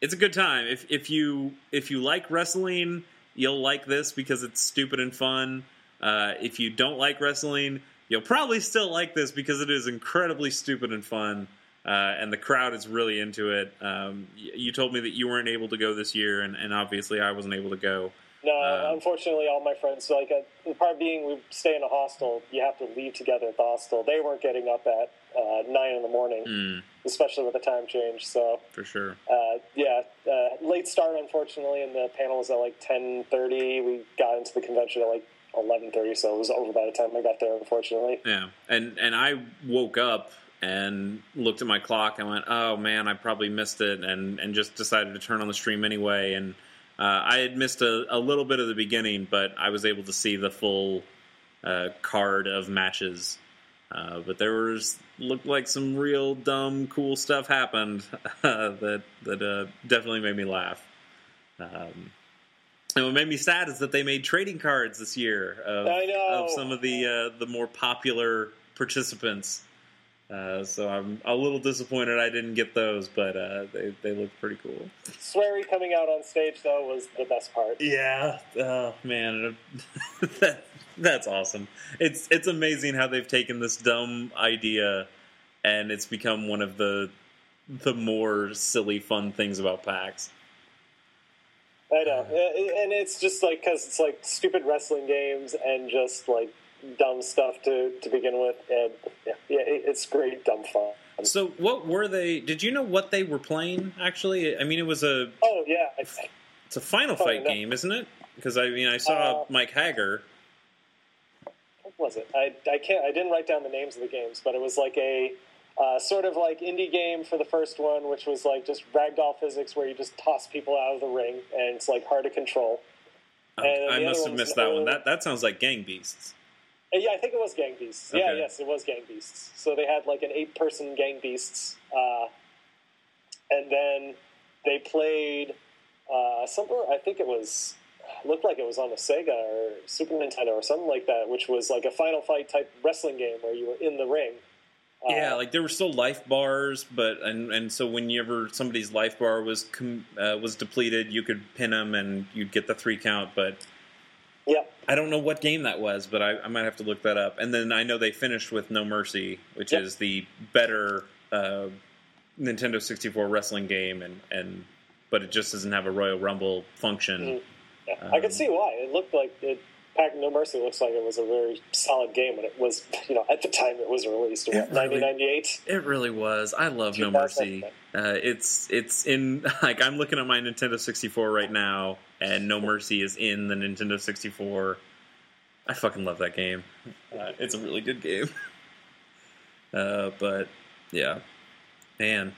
it's a good time if if you if you like wrestling, you'll like this because it's stupid and fun. Uh, if you don't like wrestling, you'll probably still like this because it is incredibly stupid and fun. Uh, and the crowd is really into it. Um, y- you told me that you weren't able to go this year, and, and obviously I wasn't able to go. No, Uh, unfortunately, all my friends like uh, the part being we stay in a hostel. You have to leave together at the hostel. They weren't getting up at uh, nine in the morning, Mm, especially with the time change. So for sure. uh, yeah, uh, late start unfortunately, and the panel was at like ten thirty. We got into the convention at like eleven thirty, so it was over by the time I got there. Unfortunately, Yeah, and and I woke up and looked at my clock and went, "Oh man, I probably missed it," and and just decided to turn on the stream anyway. And uh, I had missed a, a little bit of the beginning, but I was able to see the full uh, card of matches. Uh, but there was looked like some real dumb, cool stuff happened that that uh, definitely made me laugh. Um, and what made me sad is that they made trading cards this year of, of some of the uh, the more popular participants. Uh, so I'm a little disappointed I didn't get those, but uh, they they look pretty cool. Swery coming out on stage though was the best part. Yeah, oh man, that, that's awesome. It's it's amazing how they've taken this dumb idea and it's become one of the the more silly fun things about PAX. I know, and it's just like because it's like stupid wrestling games and just like dumb stuff to to begin with, and yeah, yeah it's great dumb fun. So what were they? Did you know what they were playing? Actually, I mean, it was a Oh yeah, I, it's a Final Fight no. game, isn't it? Because I mean, I saw Uh, Mike Hager. what was it? I I can't I didn't write down the names of the games, but it was like a. Uh, sort of like indie game for the first one, which was like just ragdoll physics, where you just toss people out of the ring, and it's like hard to control. Oh, and I must have missed that one. That that sounds like Gang Beasts. Uh, Yeah, I think it was Gang Beasts. Yeah, yes, it was Gang Beasts. So they had like an eight-person Gang Beasts, uh, and then they played uh, something. I think it was looked like it was on a Sega or Super Nintendo or something like that, which was like a Final Fight type wrestling game where you were in the ring. Uh, Yeah, like there were still life bars, but and and so whenever somebody's life bar was com, uh, was depleted, you could pin them and you'd get the three count. But yeah, I don't know what game that was, but I, I might have to look that up. And then I know they finished with No Mercy, which Yep. is the better uh, Nintendo sixty four wrestling game, and and but it just doesn't have a Royal Rumble function. Mhm. yeah. I Um, could see why. It looked like it. Pack No Mercy looks like it was a very solid game when it was, you know, at the time it was released. Really- 1998? It really was. I love No Mercy. Uh, it's it's in like I'm looking at my Nintendo 64 right now, and No Mercy is in the Nintendo 64. I fucking love that game. Uh, it's a really good game. Uh, but yeah, man.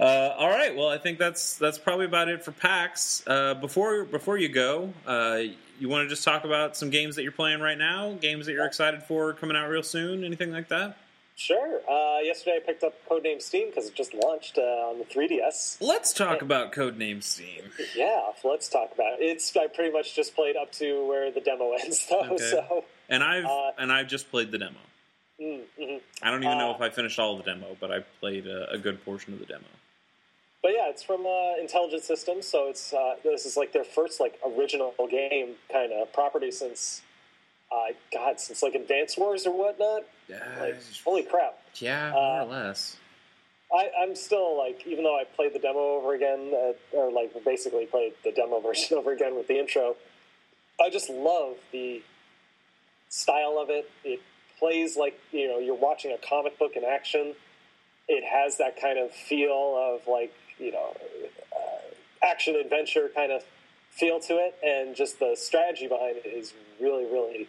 Uh, all right. Well, I think that's that's probably about it for PAX. Uh, before before you go, uh, you want to just talk about some games that you're playing right now, games that you're excited for coming out real soon, anything like that? Sure. Uh, yesterday I picked up Codename Steam because it just launched uh, on the 3DS. Let's talk about Codename Steam. Yeah, let's talk about it. It's I pretty much just played up to where the demo ends, though. Okay. So, And I've Uh, and I've just played the demo. mm, mhm. I don't even know uh, if I finished all of the demo, but I played a, a good portion of the demo. but yeah, it's from uh, Intelligent Systems, so it's uh, this is like their first like original game kind of property since, uh, God, since like Advance Wars or whatnot. Like, holy crap! yeah, uh, or less. I, I'm still like, even though I played the demo over again, uh, or like basically played the demo version over again with the intro, I just love the style of it. It plays like you know you're watching a comic book in action. It has that kind of feel of like you know uh, action adventure kind of feel to it, and just the strategy behind it is really really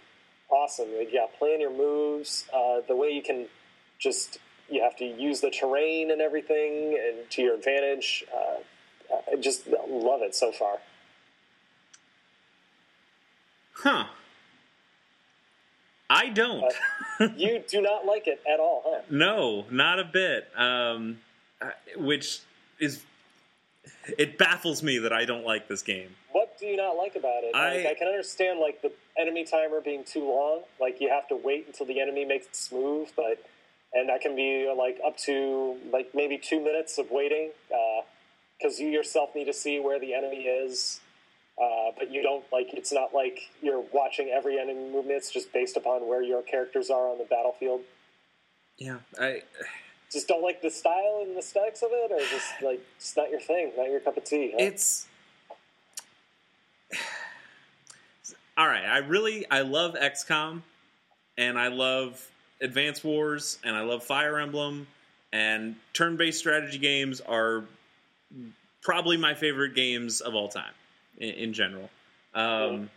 awesome. Yeah, plan your moves, uh, the way you can just you have to use the terrain and everything and to your advantage. Uh, I just love it so far. Huh. I don't. You do not like it at all, huh? no, not a bit. Um, which is it baffles me that I don't like this game. What do you not like about it? I- Like, I can understand like the enemy timer being too long. Like you have to wait until the enemy makes its move, but and that can be like up to like maybe two minutes of waiting because you yourself need to see where the enemy is. Uh, but you don't like it's not like you're watching every enemy movement. It's just based upon where your characters are on the battlefield. Yeah, I Just don't like the style and the aesthetics of it, or just like it's not your thing, not your cup of tea. huh? it's all right. I really I love XCOM, and I love Advance Wars, and I love Fire Emblem, and turn-based strategy games are probably my favorite games of all time in, in general. Um,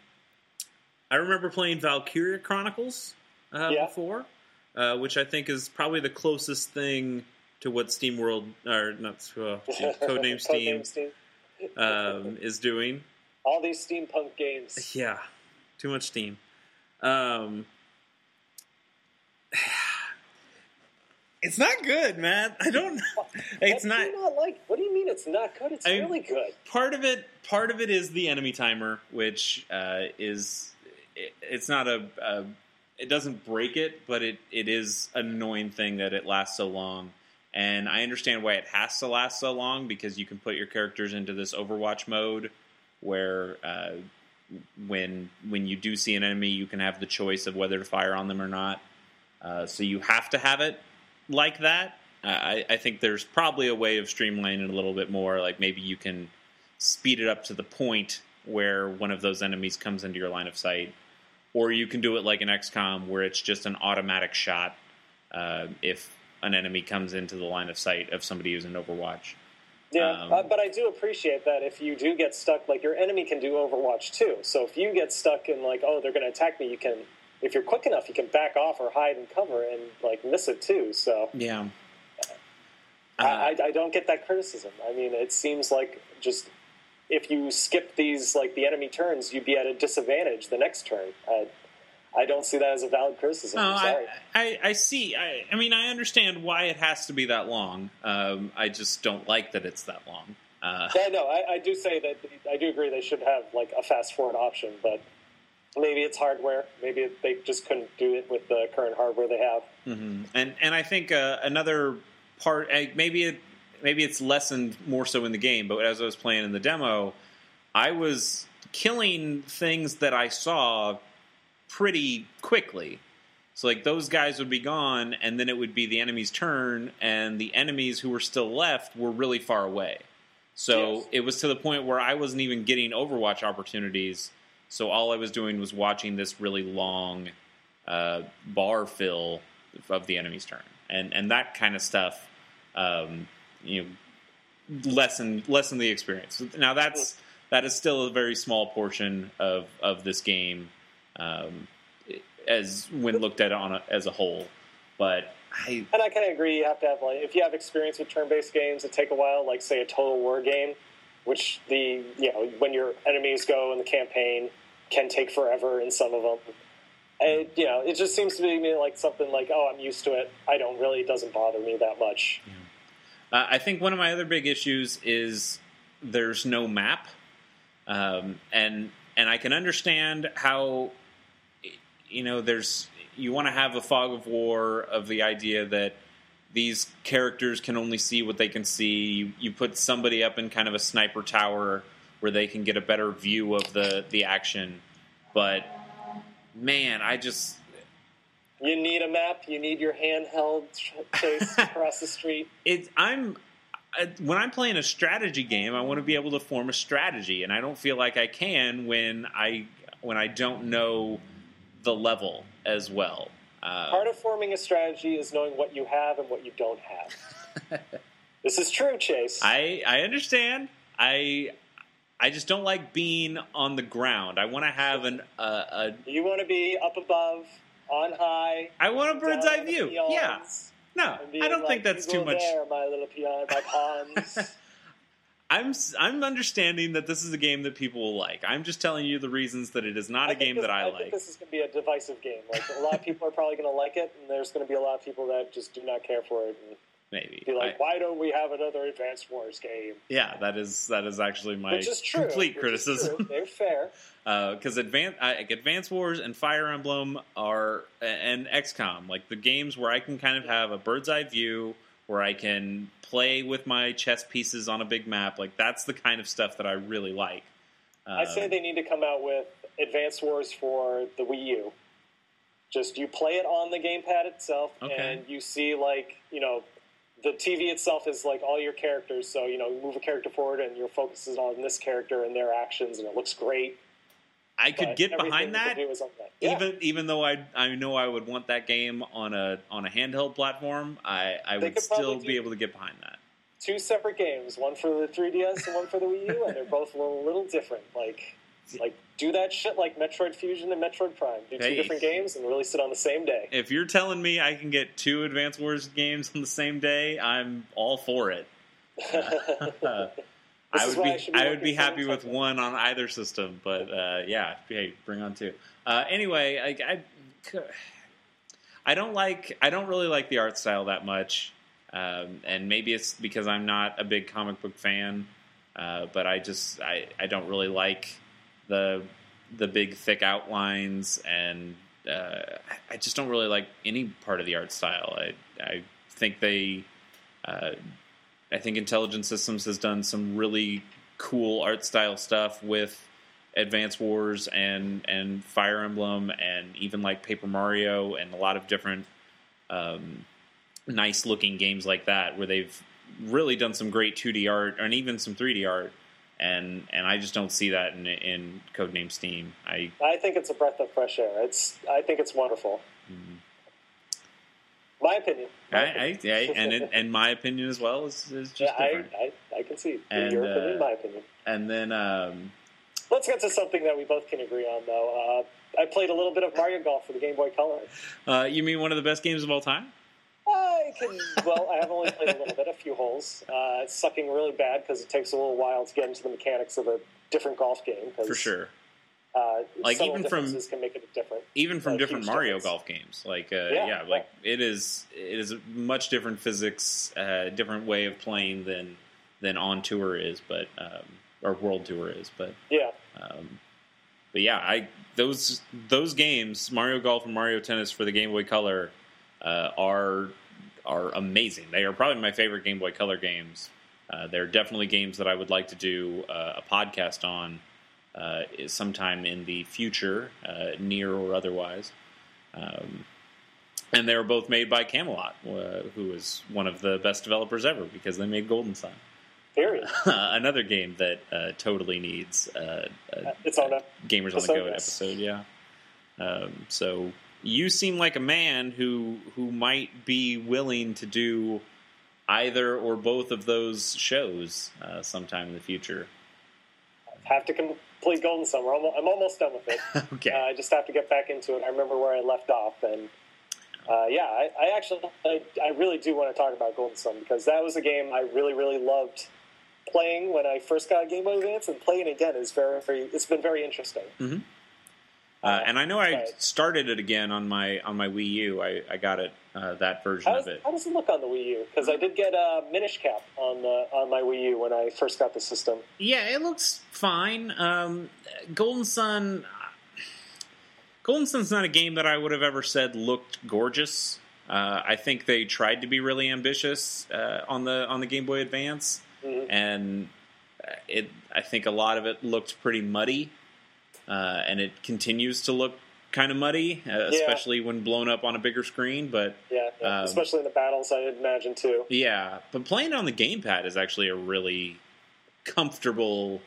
I remember playing Valkyria Chronicles uh, Yeah. before, uh, which I think is probably the closest thing to what Steam World or not uh, Codename Steam Codename Steam. um, is doing. All these steampunk games. Yeah, too much steam. Um, it's not good, man. I don't. know. It's not. Not like? What do you mean it's not good? It's I- really good. Part of it. Part of it is the enemy timer, which uh, is. It, it's not a, a. It doesn't break it, but it, it is an annoying thing that it lasts so long. And I understand why it has to last so long because you can put your characters into this Overwatch mode where uh, when when you do see an enemy, you can have the choice of whether to fire on them or not. Uh, so you have to have it like that. I, I think there's probably a way of streamlining it a little bit more. Like maybe you can speed it up to the point where one of those enemies comes into your line of sight, or you can do it like an XCOM where it's just an automatic shot uh, if an enemy comes into the line of sight of somebody who's in Overwatch. Yeah, Um, uh, but I do appreciate that if you do get stuck, like your enemy can do Overwatch too. So if you get stuck in like, oh, they're going to attack me, you can, if you're quick enough, you can back off or hide and cover and like miss it too. So Yeah. I, I, I don't get that criticism. I mean, it seems like just if you skip these like the enemy turns, you'd be at a disadvantage the next turn. I, I don't see that as a valid criticism. No, I'm I, sorry. I, I see. I, I mean, I understand why it has to be that long. Um, I just don't like that it's that long. Uh, Yeah, no, I, I do say that I do agree they should have like a fast forward option, but maybe it's hardware. Maybe they just couldn't do it with the current hardware they have. mhm. And and I think uh, another part, maybe it maybe it's lessened more so in the game. But as I was playing in the demo, I was killing things that I saw pretty quickly. So like those guys would be gone, and then it would be the enemy's turn, and the enemies who were still left were really far away. So Yes. it was to the point where I wasn't even getting Overwatch opportunities. So all I was doing was watching this really long uh, bar fill of the enemy's turn, and and that kind of stuff, um, you know, lessen lessen the experience. Now that's that is still a very small portion of of this game, um, as when looked at on a, as a whole. But I And I kind of agree. You have to have like if you have experience with turn-based games it take a while, like say a Total War game, which the you know when your enemies go in the campaign can take forever in some of them. And, you know, it just seems to me like something like, oh, I'm used to it. I don't really, it doesn't bother me that much. Uh, I think one of my other big issues is there's no map, um, and and I can understand how you know there's you want to have a fog of war of the idea that these characters can only see what they can see. You, you put somebody up in kind of a sniper tower where they can get a better view of the the action, but man, I just You need a map. You need your handheld ch- chase across the street. It's I'm I, when I'm playing a strategy game, I want to be able to form a strategy, and I don't feel like I can when I when I don't know the level as well. Uh, Part of forming a strategy is knowing what you have and what you don't have. this is true, Chase. I I understand. I I just don't like being on the ground. I want to have an uh, a you want to be up above, on high. I want a bird's eye view. peons, Yeah, no, I don't like, think that's too much. There, my little peon, my pawns. I'm I'm understanding that this is a game that people will like. I'm just telling you the reasons that it is not a game this, that I, I like. think this is going to be a divisive game. Like a lot of people are probably going to like it, and there's going to be a lot of people that just do not care for it and Maybe be like, I- "Why don't we have another Advanced Wars game?" Yeah, that is that is actually my Which is true. complete is true. criticism. They're fair. Because Advance uh, Advance Wars and Fire Emblem are and XCOM like the games where I can kind of have a bird's eye view where I can play with my chess pieces on a big map. Like that's the kind of stuff that I really like. I say they need to come out with Advanced Wars for the Wii U. Just you play it on the gamepad itself, Okay. and you see like you know the TV itself is like all your characters. So you know you move a character forward, and your focus is on this character and their actions, and it looks great. I could but get behind that. can do is on that. Yeah. Even even though I I know I would want that game on a on a handheld platform, I I They would still be able to get behind that. two separate games, one for the 3DS and one for the Wii U, and they're both a little, little different. Like, like do that shit like Metroid Fusion and Metroid Prime. Do two Hey. different games and release it on the same day. If you're telling me I can get two Advance Wars games on the same day, I'm all for it. I would be I I would be happy with Nintendo. one on either system, but uh, yeah, hey, bring on two. Uh, anyway, like I, I don't like I don't really like the art style that much, um, and maybe it's because I'm not a big comic book fan. Uh, but I just I, I don't really like the the big thick outlines, and uh, I just don't really like any part of the art style. I I think they. Uh, I think Intelligent Systems has done some really cool art style stuff with Advance Wars and and Fire Emblem and even like Paper Mario and a lot of different um, nice looking games like that where they've really done some great 2D art and even some 3D art and and I just don't see that in in Codename Steam. I I think it's a breath of fresh air. It's I think it's wonderful. My opinion. My I, opinion. I, I and in, and my opinion as well is, is just yeah, different. I, I can see And, your uh, opinion, my opinion. and then um, Let's get to something that we both can agree on, though. Uh, I played a little bit of Mario Golf for the Game Boy Color. uh, you mean one of the best games of all time? I can. Well, I have only played a little bit, a few holes. Uh, it's sucking really bad because it takes a little while to get into the mechanics of a different golf game. 'cause For sure. Uh, Like, even from- can make it different. even from A different Mario difference. Golf games. Like, uh, Yeah, yeah, like it is it is a much different physics, uh, different way of playing than than on tour is, but um, or World Tour is, but Yeah, um, but yeah, I those those games, Mario Golf and Mario Tennis for the Game Boy Color, uh, are are amazing. They are probably my favorite Game Boy Color games. Uh, they're definitely games that I would like to do uh, a podcast on uh, sometime in the future, uh, near or otherwise. Um, and they were both made by Camelot, uh, who is one of the best developers ever because they made Golden Sun, period. another game that uh, totally needs uh, a, It's on a Gamers on the Go Episode, Yeah. Um, so you seem like a man who who might be willing to do either or both of those shows uh, sometime in the future. have to complete Golden Sun. We're almost, I'm almost done with it. okay. Uh, I just have to get back into it. I remember where I left off, and uh, yeah, I, I actually, I, I really do want to talk about Golden Sun because that was a game I really, really loved playing when I first got a Game Boy Advance, and playing again is very, very. It's been very interesting. Uh, and I know I started it again on my on my Wii U. I, I got it uh, that version How of does, it. how does it look on the Wii U? Because I did get a Minish Cap on the on my Wii U when I first got the system. Yeah, it looks fine. Um, Golden Sun. Golden Sun's not a game that I would have ever said looked gorgeous. Uh, I think they tried to be really ambitious uh, on the on the Game Boy Advance, Mhm. and uh, it. I think a lot of it looked pretty muddy, uh, and it continues to look kind of muddy, uh, especially when blown up on a bigger screen. But Yeah, yeah. Um, especially in the battles, I imagine too. yeah, but playing on the gamepad is actually a really comfortable.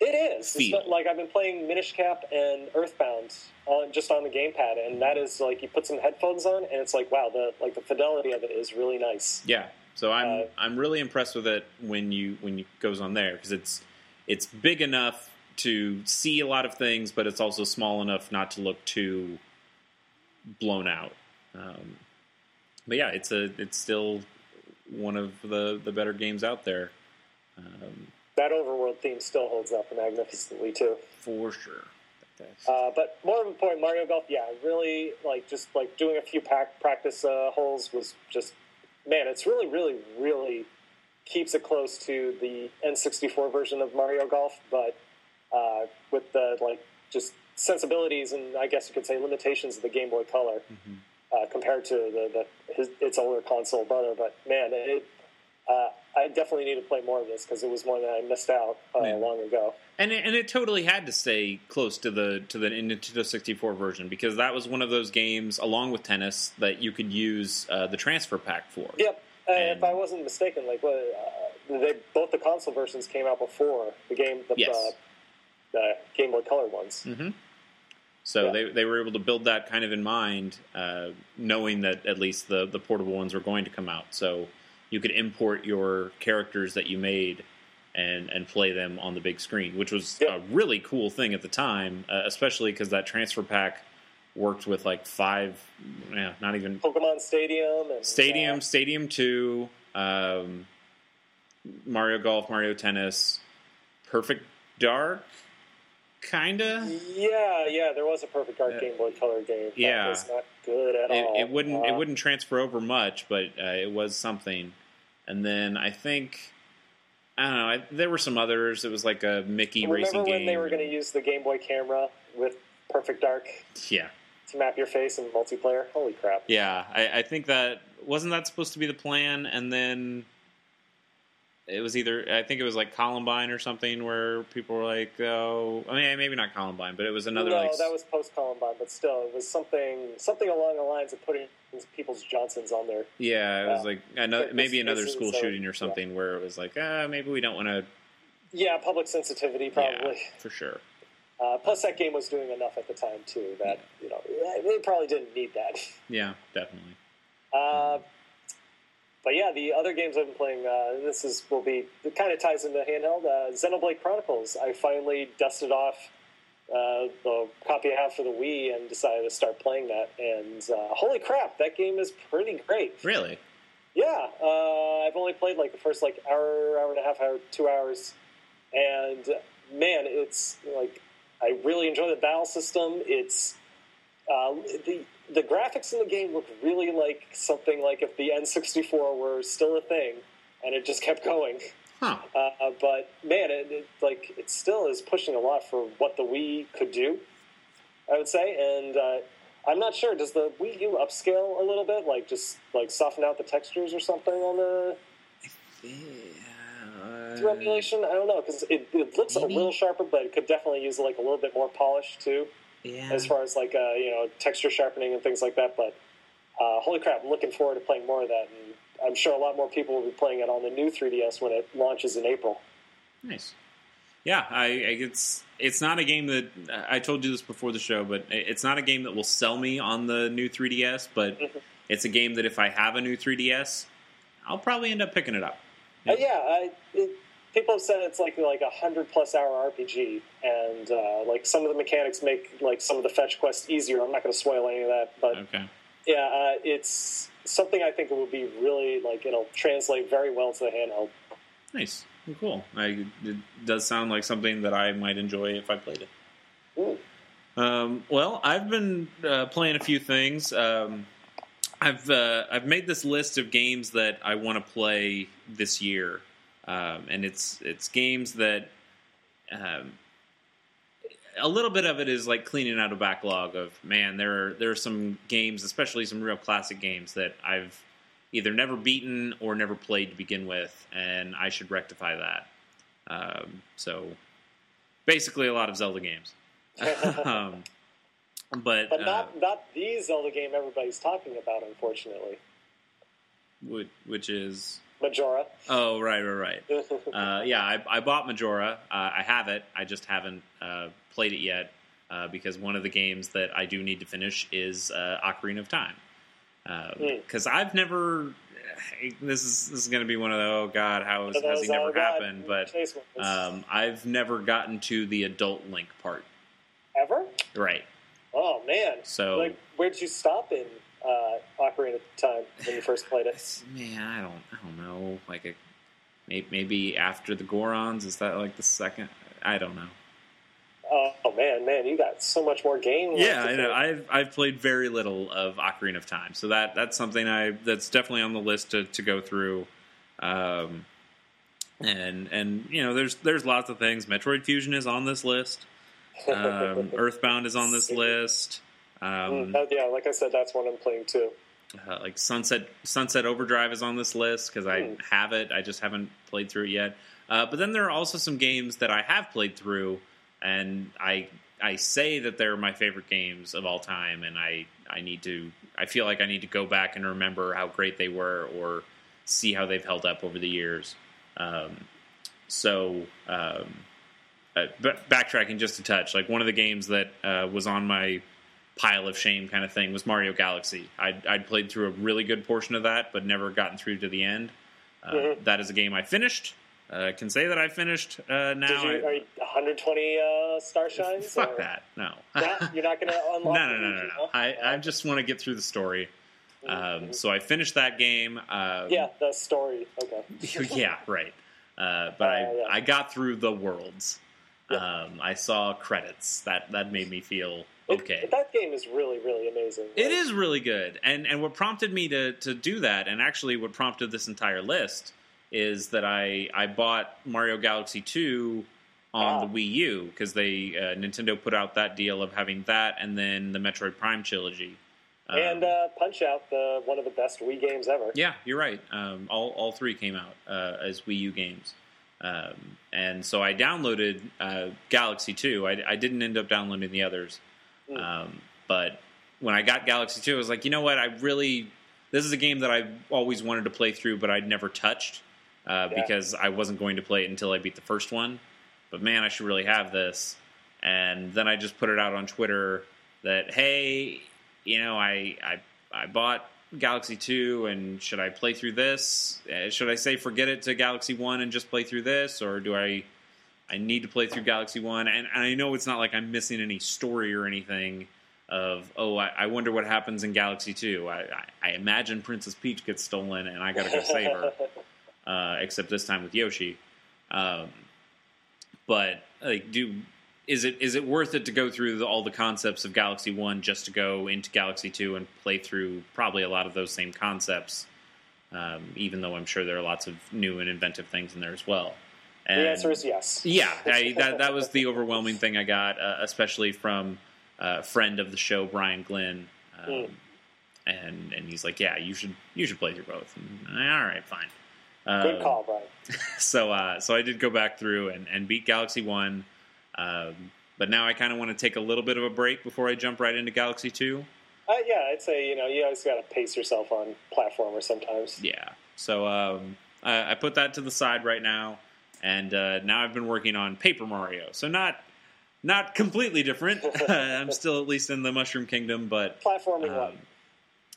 It is. Feel. like I've been playing Minish Cap and Earthbound on just on the gamepad, and that is like you put some headphones on, and it's like wow, the like the fidelity of it is really nice. Yeah, so I'm Uh, I'm really impressed with it when you when it goes on there because it's it's big enough to see a lot of things, but it's also small enough not to look too blown out. Um, but yeah, it's a it's still one of the the better games out there um, That overworld theme still holds up magnificently too. for sure. Uh, but more point, Mario Golf, yeah, really like just like doing a few pack, practice uh, holes was just man, it's really, really, really keeps it close to the N64 version of Mario Golf, but uh, with the like just sensibilities and I guess you could say limitations of the Game Boy Color uh, compared to the, the his, its older console brother. But man, it. Uh, I definitely need to play more of this because it was one that I missed out uh, long ago. and it, and it totally had to stay close to the to the Nintendo 64 version because that was one of those games, along with tennis, that you could use uh, the transfer pack for. Yep. Uh, And- if I wasn't mistaken, like uh, they both the console versions came out before the game, the, Yes. Uh, the Game Boy Color ones. hmm So Yeah. they they were able to build that kind of in mind, uh, knowing that at least the the portable ones were going to come out. So you could import your characters that you made and and play them on the big screen, which was Yeah. a really cool thing at the time, uh, especially because that transfer pack worked with like five, yeah, not even Pokemon Stadium and Stadium, uh, Stadium Two, um, Mario Golf, Mario Tennis, Perfect Dark, kinda. yeah, yeah, there was a Perfect Dark Uh, Game Boy Color game. That yeah. was not good at It, all. it wouldn't it Uh, wouldn't transfer over much, but uh, it was something. And then I think I don't know. I, there were some others. It was like a Mickey Remember racing when game. they were going to use the Game Boy camera with Perfect Dark yeah, to map your face in multiplayer? Holy crap! yeah. I, I think that wasn't that supposed to be the plan, and then it was either I think it was like Columbine or something where people were like, oh, I mean maybe not Columbine, but it was another no, like that was post Columbine, but still, it was something something along the lines of putting people's Johnsons on there. yeah, it was Yeah. like another, maybe another school so- shooting or yeah. something where it was like, ah, maybe we don't want to. Yeah, public sensitivity probably. Yeah, for sure. Uh, plus, that game was doing enough at the time too that you know they probably didn't need that. Yeah, definitely. Uh, but yeah, the other games I've been playing. Uh, this is will be it kind of ties into handheld. Uh, Xenoblade Chronicles. I finally dusted off uh, the copy I have for the Wii and decided to start playing that. And uh, holy crap, that game is pretty great. Really? Yeah, uh, I've only played like the first like hour, hour and a half, hour, two hours, and man, it's like I really enjoy the battle system. It's uh, the the graphics in the game look really like something like if the N64 were still a thing and it just kept going. Huh. Uh, but man, it, it, like it still is pushing a lot for what the Wii could do. I would say, and uh, I'm not sure. Does the Wii U upscale a little bit, like just like soften out the textures or something on the Yeah, through emulation? I don't know because it, it looks Maybe. a little sharper, but it could definitely use like a little bit more polish too, yeah. as far as like uh, you know texture sharpening and things like that. But uh, holy crap, I'm looking forward to playing more of that, and I'm sure a lot more people will be playing it on the new 3DS when it launches in April. Nice. Yeah, I, I it's it's not a game that I told you this before the show, but it's not a game that will sell me on the new 3DS. But Mhm. it's a game that if I have a new 3DS, I'll probably end up picking it up. Uh, yeah, I, it, people have said it's like like a hundred plus hour RPG, and uh, like some of the mechanics make like some of the fetch quests easier. I'm not going to spoil any of that, but Okay. yeah, uh, it's something I think it will be really like it'll translate very well to the handheld. Nice. Cool. I, it does sound like something that I might enjoy if I played it. Ooh. Um, well, I've been uh, playing a few things. Um, I've uh, I've made this list of games that I want to play this year, um, and it's it's games that um, a little bit of it is like cleaning out a backlog of man. There are there are some games, especially some real classic games that I've either never beaten or never played to begin with, and I should rectify that. Um, so basically, a lot of Zelda games. um, but But uh, not not the Zelda game everybody's talking about, unfortunately. which, which is Majora. oh right right right. Uh, yeah I, I bought Majora. Uh, I have it. I just haven't uh, played it yet uh, because one of the games that I do need to finish is uh, Ocarina of Time. Because I've never this is this is going to be one of the oh god how has, has he never happened? but um, I've never gotten to the adult Link part. Ever? right. Oh man! so Like, where'd you stop in uh, Ocarina of Time when you first played it? Man, I don't, I don't know. Like a maybe, maybe after the Gorons, is that like the second? I don't know. Oh, oh, man, man, you got so much more game. Yeah, I know. I've I've played very little of Ocarina of Time, so that that's something I that's definitely on the list to, to go through. Um, and and you know, there's there's lots of things. Metroid Fusion is on this list. Um, Earthbound is on this list. Mm, Um, that- yeah, like I said, that's one I'm playing too. uh, like Sunset Sunset Overdrive is on this list because I Hmm. have it. I just haven't played through it yet. Uh, but then there are also some games that I have played through, and I I say that they're my favorite games of all time, and I I need to I feel like I need to go back and remember how great they were or see how they've held up over the years. Um, so. Um, uh, backtracking just a touch, like one of the games that uh, was on my pile of shame kind of thing was Mario Galaxy. I'd, I'd played through a really good portion of that, but never gotten through to the end. Uh, Mhm. that is a game I finished. Uh, I can say that I finished uh, now. Did you, I- are you 120 uh, star shines? fuck or- that. No. Not- you're not going to unlock. no, no, no, no. huh? I, I just want to get through the story. Um, Mhm. so I finished that game. Um, yeah, the story. Okay. yeah, right. Uh, but I, Uh, yeah. I got through the worlds. Yeah. Um, I saw credits. That that made me feel It- okay. that game is really, really amazing. It Like, is really good, and and what prompted me to to do that, and actually what prompted this entire list is that I I bought Mario Galaxy Two on Ah. the Wii U because they uh, Nintendo put out that deal of having that and then the Metroid Prime trilogy. Um, And uh, Punch Out, the one of the best Wii games ever. yeah, you're right. Um, all all three came out uh, as Wii U games. Um, and so I downloaded uh, Galaxy 2. I, I didn't end up downloading the others. Mm. Um, but when I got Galaxy 2, I was like, you know what? I really. This is a game that I always wanted to play through, but I'd never touched uh, Yeah. because I wasn't going to play it until I beat the first one. But man, I should really have this. And then I just put it out on Twitter that, hey, you know, I, I, I bought Galaxy 2 and should I play through this? Uh, should I say forget it to Galaxy 1 and just play through this or do I I need to play through Galaxy 1 and, and I know it's not like I'm missing any story or anything of oh I, I wonder what happens in Galaxy 2. I, I, I imagine Princess Peach gets stolen and I got to go save her uh, except this time with Yoshi. Um, but like, do is it is it worth it to go through the, all the concepts of Galaxy One just to go into Galaxy Two and play through probably a lot of those same concepts? Um, even though I'm sure there are lots of new and inventive things in there as well. And the answer is yes. Yeah, I, that that was the overwhelming thing I got, uh, especially from a friend of the show, Brian Glynn. Um, Mm. And and he's like, yeah, you should you should play through both. And, all right, fine. Good Um, call, Brian. so uh, so I did go back through and, and beat Galaxy One, um, but now I kind of want to take a little bit of a break before I jump right into Galaxy Two. Uh, yeah, I'd say you know you always got to pace yourself on platformer sometimes. Yeah, so um, I, I put that to the side right now, and uh, now I've been working on Paper Mario. So not not completely different. I'm still at least in the Mushroom Kingdom, but Platforming um, one.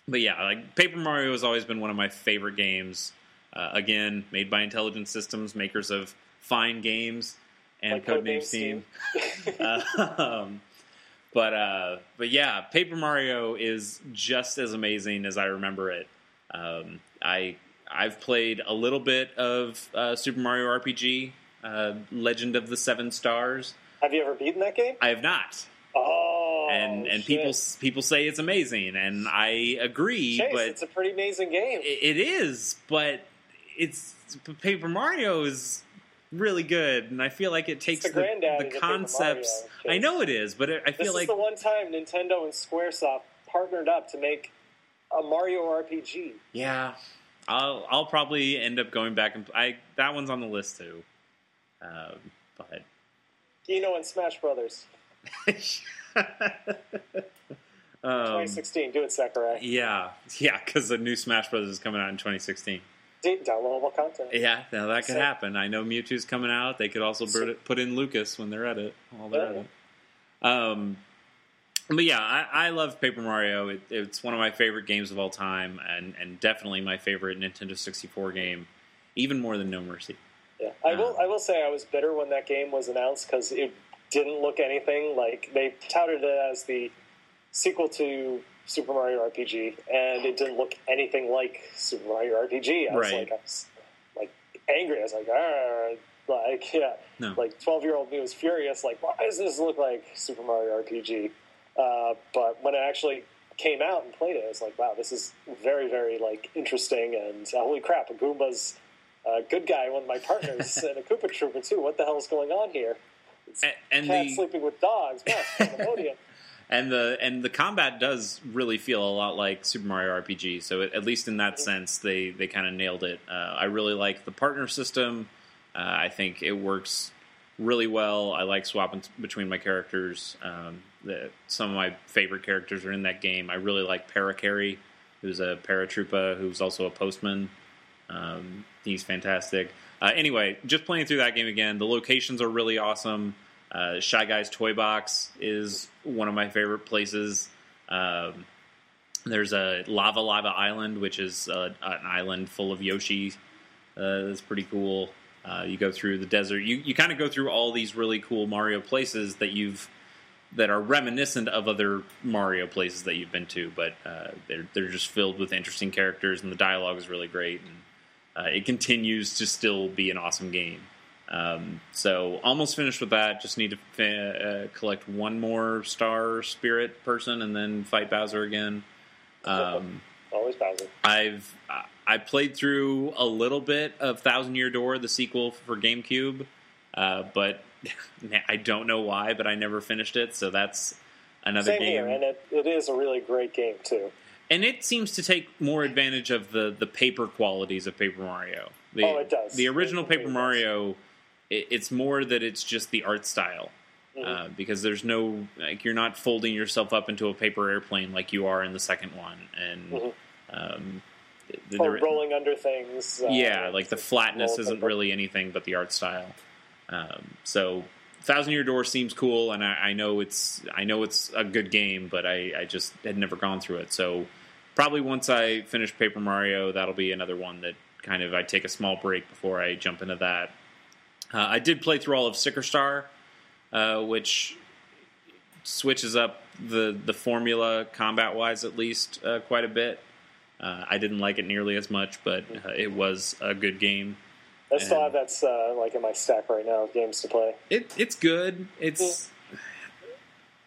but yeah, like Paper Mario has always been one of my favorite games. Uh, again, made by Intelligent Systems, makers of fine games and Like Codename Codename Steam. uh, um, but uh, but yeah, Paper Mario is just as amazing as I remember it. Um, I I've played a little bit of uh, Super Mario RPG, uh, Legend of the Seven Stars. Have you ever beaten that game? I have not, Oh, and and shit. people people say it's amazing, and I agree. Chase, but it's a pretty amazing game. it, it is, but it's Paper Mario is really good, and I feel like it takes the the, the concepts. Mario, I know it is, but it, I this feel is like the one time Nintendo and SquareSoft partnered up to make a Mario RPG. yeah, I'll I'll probably end up going back and I that one's on the list too. Um, but Kino and Smash Brothers, um, 2016. Do it, Sakurai. yeah, yeah, because the new Smash Brothers is coming out in 2016. Downloadable content. Yeah, now that could So- happen. I know Mewtwo's coming out. They could also So- put put in Lucas when they're at it. While they're Yeah. at it. Um, but yeah, I, I love Paper Mario. It, it's one of my favorite games of all time, and, and definitely my favorite Nintendo 64 game, even more than No Mercy. Yeah, I will. Um, I will say I was bitter when that game was announced because it didn't look anything like they touted it as the sequel to Super Mario RPG, and it didn't look anything like Super Mario RPG. I was Right. like, I was like angry. I was like, ah, like yeah, No. like twelve year old me was furious. Like, why does this look like Super Mario RPG? Uh, but when it actually came out and played it, I was like, wow, this is very, very like interesting. And uh, holy crap, a Goomba's a good guy, one of my partners, and a Koopa Trooper too. What the hell is going on here? It's A- and cat the- sleeping with dogs. And the and the combat does really feel a lot like Super Mario RPG. So at least in that sense, they they kind of nailed it. Uh, I really like the partner system. Uh, I think it works really well. I like swapping t- between my characters. Um, the, some of my favorite characters are in that game. I really like Parakarry, who's a paratrooper who's also a postman. Um, he's fantastic. Uh, anyway, just playing through that game again. The locations are really awesome. Uh, Shy Guy's Toy Box is one of my favorite places. Um, there's a Lava Lava Island, which is uh, an island full of Yoshi. Uh, that's pretty cool. Uh, you go through the desert. You you kind of go through all these really cool Mario places that you've that are reminiscent of other Mario places that you've been to, but uh, they're they're just filled with interesting characters, and the dialogue is really great, and uh, it continues to still be an awesome game. Um, so almost finished with that. Just need to uh, collect one more star spirit person, and then fight Bowser again. Um, Always Bowser. I've I played through a little bit of Thousand Year Door, the sequel for GameCube, uh, but I don't know why. But I never finished it, so that's another Same game. here, and it, it is a really great game too. and it seems to take more advantage of the the paper qualities of Paper Mario. The, Oh, it does. The original It Paper. Mario, it, it's more that it's just the art style. Uh, because there's no like you're not folding yourself up into a paper airplane like you are in the second one, and Mhm. um, the- Or the- rolling under things. uh, yeah, like the flatness isn't paper. really anything but the art style. Um, so Thousand Year Door seems cool, and I, I know it's I know it's a good game, but I, I just had never gone through it. So probably once I finish Paper Mario, that'll be another one that kind of I take a small break before I jump into that. Uh, I did play through all of Sticker Star, uh, which switches up the the formula combat wise at least uh, quite a bit. Uh, I didn't like it nearly as much, but uh, it was a good game. I still have that's uh, like in my stack right now of games to play. It it's good. It's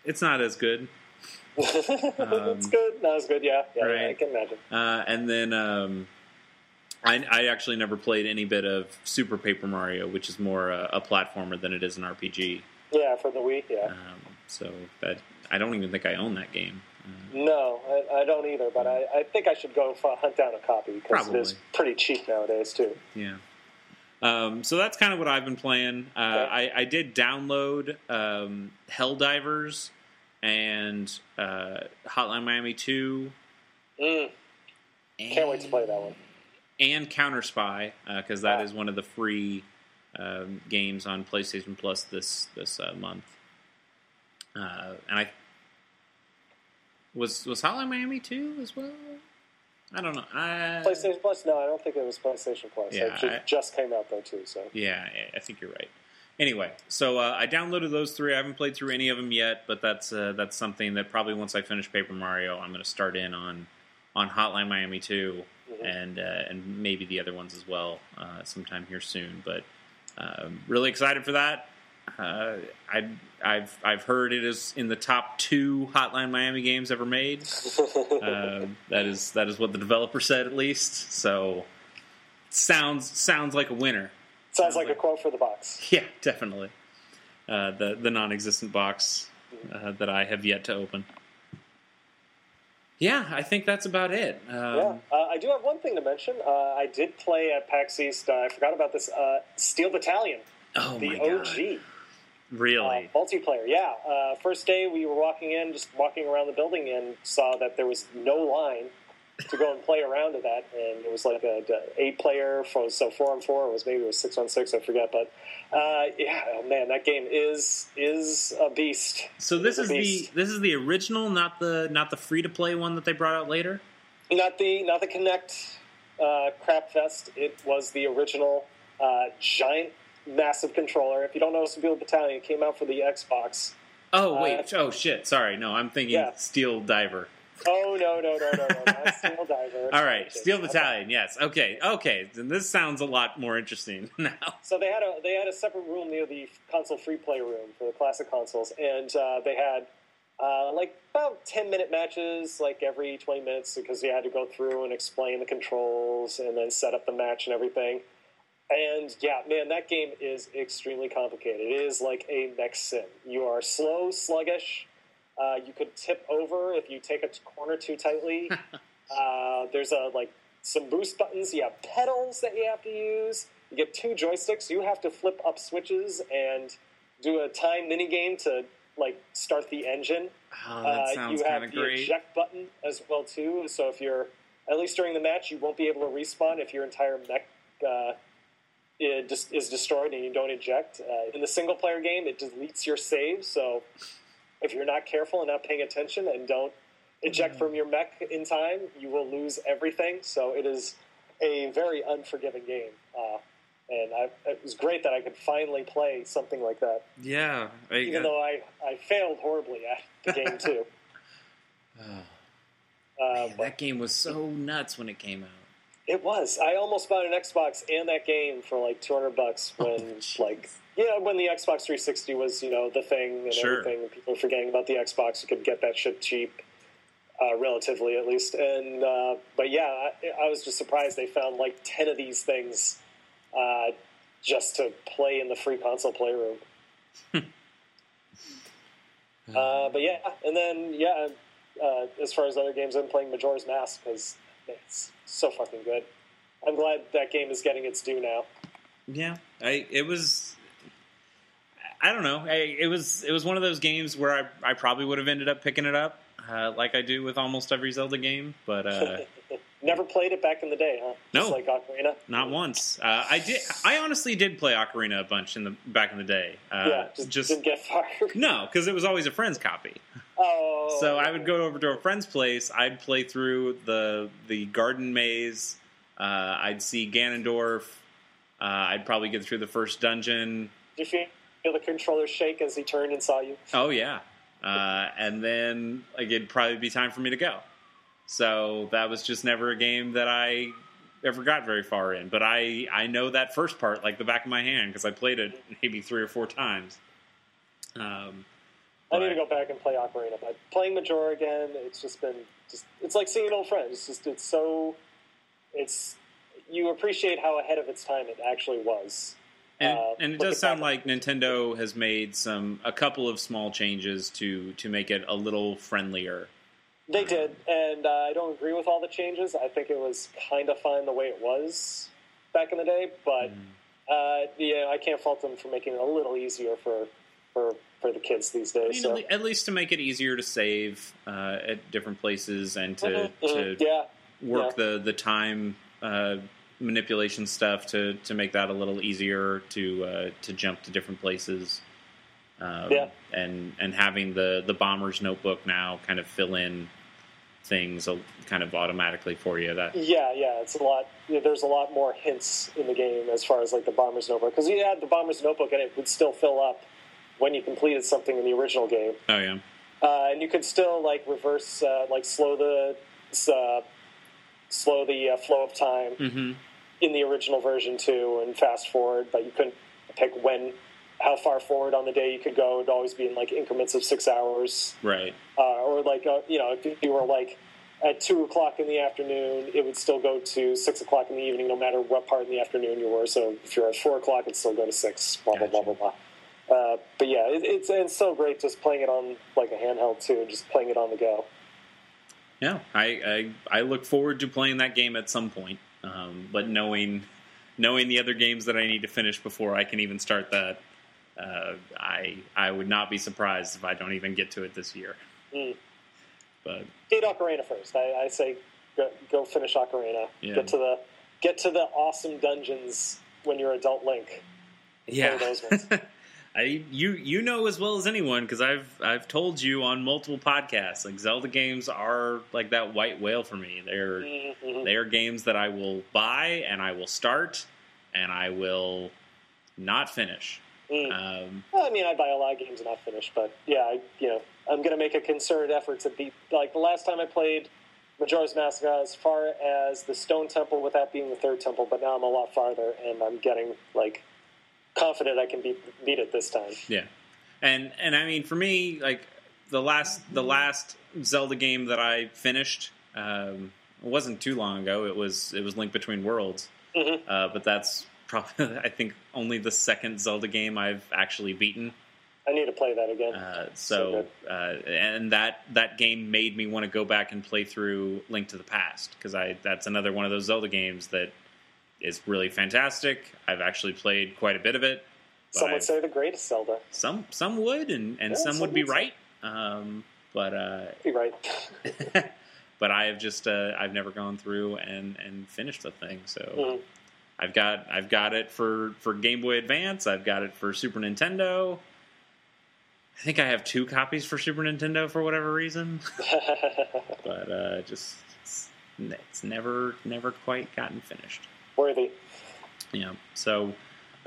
it's not as good. it's good, not as good. Yeah, yeah, yeah, I can imagine. Uh, and then um, I, I actually never played any bit of Super Paper Mario, which is more a, a platformer than it is an RPG. Yeah, for the Wii. Yeah. Um, so that I don't even think I own that game. Uh, No, I, I don't either. But I, I think I should go f- hunt down a copy because it is pretty cheap nowadays too. yeah. Um, so that's kind of what I've been playing. Uh, I, I did download um, Helldivers and uh, Hotline Miami 2. Mm, can't wait to play that one. and Counter Spy because that Ah. is one of the free um, games on PlayStation Plus this this uh, month. Uh, and I was was Hotline Miami two as well. I don't know. I, PlayStation Plus? No, I don't think it was PlayStation Plus. Yeah, it ju- I- just came out though too. So Yeah, I- think you're right. Anyway, so uh, I downloaded those three. I haven't played through any of them yet, but that's uh, that's something that probably once I finish Paper Mario, I'm going to start in on on Hotline Miami 2 Mhm. and uh, and maybe the other ones as well uh, sometime here soon. But um, really excited for that. Uh, I, I've I've heard it is in the top two Hotline Miami games ever made. Uh, that is that is what the developer said at least. So sounds sounds like a winner. sounds like a quote for the box. Yeah, definitely. Uh, the the non-existent box uh, that I have yet to open. Yeah, I think that's about it. Um, yeah, uh, I do have one thing to mention. Uh, I did play at PAX East. Uh, I forgot about this. Uh, Steel Battalion, Oh the my god! Really? Uh, multiplayer, yeah. Uh, first day we were walking in, just walking around the building, and saw that there was no line to go and play around to that, and it was like a, a eight player, for, so four on four. It was maybe it was six on six, I forget, but uh, yeah, oh man, that game is is a beast. so this is the this is the original, not the not the free to play one that they brought out later. Not the not the Kinect uh, crap fest. It was the original uh, giant, massive controller. If you don't know, Steel Battalion it came out for the Xbox. Oh Uh, wait! oh shit! Sorry, no, I'm thinking Yeah. Steel Diver. Oh no no no no no! Not Steel Diver. All right, Steel Okay. Battalion. Yes. Okay. Okay. Then this sounds a lot more interesting now. So they had a they had a separate room near the console free play room for the classic consoles, and uh, they had uh, like about ten minute matches, like every twenty minutes, because you had to go through and explain the controls and then set up the match and everything. And yeah, man, that game is extremely complicated. It is like a mech sim. You are slow, sluggish. Uh, you could tip over if you take a corner too tightly. uh, there's a like some boost buttons. You have pedals that you have to use. You get two joysticks. You have to flip up switches and do a time mini game to like start the engine. Oh, Uh, that sounds you have the great. eject button as well too. So if you're at least during the match, you won't be able to respawn if your entire mech uh, it just is destroyed and you don't eject. Uh, in the single player game, it deletes your save. So if you're not careful and not paying attention and don't eject Mm. from your mech in time, you will lose everything. So it is a very unforgiving game. Uh, and I, it was great that I could finally play something like that, Yeah. I, even though I, I failed horribly at the game too. Oh, Uh, man, that game was so nuts when it came out. It was. I almost bought an Xbox and that game for like two hundred bucks when, Oh, like, yeah, when the Xbox 360 was, you know, the thing and Sure. everything. and People were forgetting about the Xbox. You could get that shit cheap, uh, relatively at least. And uh, but yeah, I, I was just surprised they found like ten of these things uh, just to play in the free console playroom. Uh, but yeah, and then yeah, uh, as far as other games, I'm playing Majora's Mask because it's so fucking good. I'm glad that game is getting its due now. Yeah, I it was. I don't know. I, it was it was one of those games where I I probably would have ended up picking it up, uh, like I do with almost every Zelda game, but uh, Never played it back in the day, huh? Just No. like Ocarina. not once. Uh, I did. I honestly did play Ocarina a bunch in the back in the day. Uh, yeah, just, didn't get far. no, because it was always a friend's copy. oh, So I would go over to a friend's place. I'd play through the the garden maze. Uh, I'd see Ganondorf. Uh, I'd probably get through the first dungeon. Did you feel, feel the controller shake as he turned and saw you? Oh yeah, uh, and then like, it'd probably be time for me to go. So that was just never a game that I ever got very far in. But I I know that first part like the back of my hand because I played it maybe three or four times. Um, I need to go back and play Ocarina. But playing Majora again, it's just been just it's like seeing an old friend. It's just it's so it's you appreciate how ahead of its time it actually was. And, Uh, and it does sound like Nintendo has made some a couple of small changes to to make it a little friendlier. They did, and uh, I don't agree with all the changes. I think it was kind of fine the way it was back in the day, but uh, yeah, I can't fault them for making it a little easier for for for the kids these I days. mean, so. at least to make it easier to save uh, at different places and to, Mhm, to mhm, yeah, work yeah. the the time uh, manipulation stuff to to make that a little easier to uh, to jump to different places. Um, Yeah. and and having the the bomber's notebook now kind of fill in things kind of automatically for you. That Yeah, yeah, it's a lot. Yeah, there's a lot more hints in the game as far as like the bomber's notebook because you had the bomber's notebook and it would still fill up when you completed something in the original game, oh yeah uh, and you could still like reverse, uh, like slow the uh, slow the uh, flow of time hmm in the original version too, and fast forward, but you couldn't pick when. How far forward on the day you could go? It'd always be in like increments of six hours right uh, or like uh, you know if you were like at two o'clock in the afternoon, it would still go to six o'clock in the evening, no matter what part in the afternoon you were. So if you're at four o'clock, it'd still go to six. Blah blah blah blah blah. Uh, but yeah, it, it's it's so great just playing it on like a handheld too, and just playing it on the go. Yeah, I, I I look forward to playing that game at some point. Um, but knowing knowing the other games that I need to finish before I can even start that, uh, I I would not be surprised if I don't even get to it this year. Mm. But get Ocarina first. I, I say go, go finish Ocarina. Yeah. Get to the get to the awesome dungeons when you're adult Link. yeah, those ones. I you you know as well as anyone because I've I've told you on multiple podcasts like Zelda games are like that white whale for me. They're Mhm. They are games that I will buy and I will start and I will not finish. Mm. Um, Well, I mean, I buy a lot of games and not finish, but yeah, I, you know, I'm going to make a concerted effort to beat. Like the last time I played Majora's Mask, got as far as the Stone Temple without being the third temple, but now I'm a lot farther, and I'm getting like confident I can beat beat it this time. yeah, and and I mean for me, like the last the last Zelda game that I finished um, wasn't too long ago. It was it was Link Between Worlds, Mhm. uh, but that's probably I think only the second Zelda game I've actually beaten. I need to play that again. Uh, So so, uh, and that that game made me want to go back and play through Link to the Past because I that's another one of those Zelda games that is really fantastic. I've actually played quite a bit of it. some would I've- say the greatest Zelda. some some would, and, and Yeah, some some would be right. Um, but uh, Be right. but I have just uh, I've never gone through and and finished the thing. So Mhm. I've got I've got it for for Game Boy Advance. I've got it for Super Nintendo. I think I have two copies for Super Nintendo for whatever reason, but uh, just it's, it's never never quite gotten finished. Worthy. Yeah, so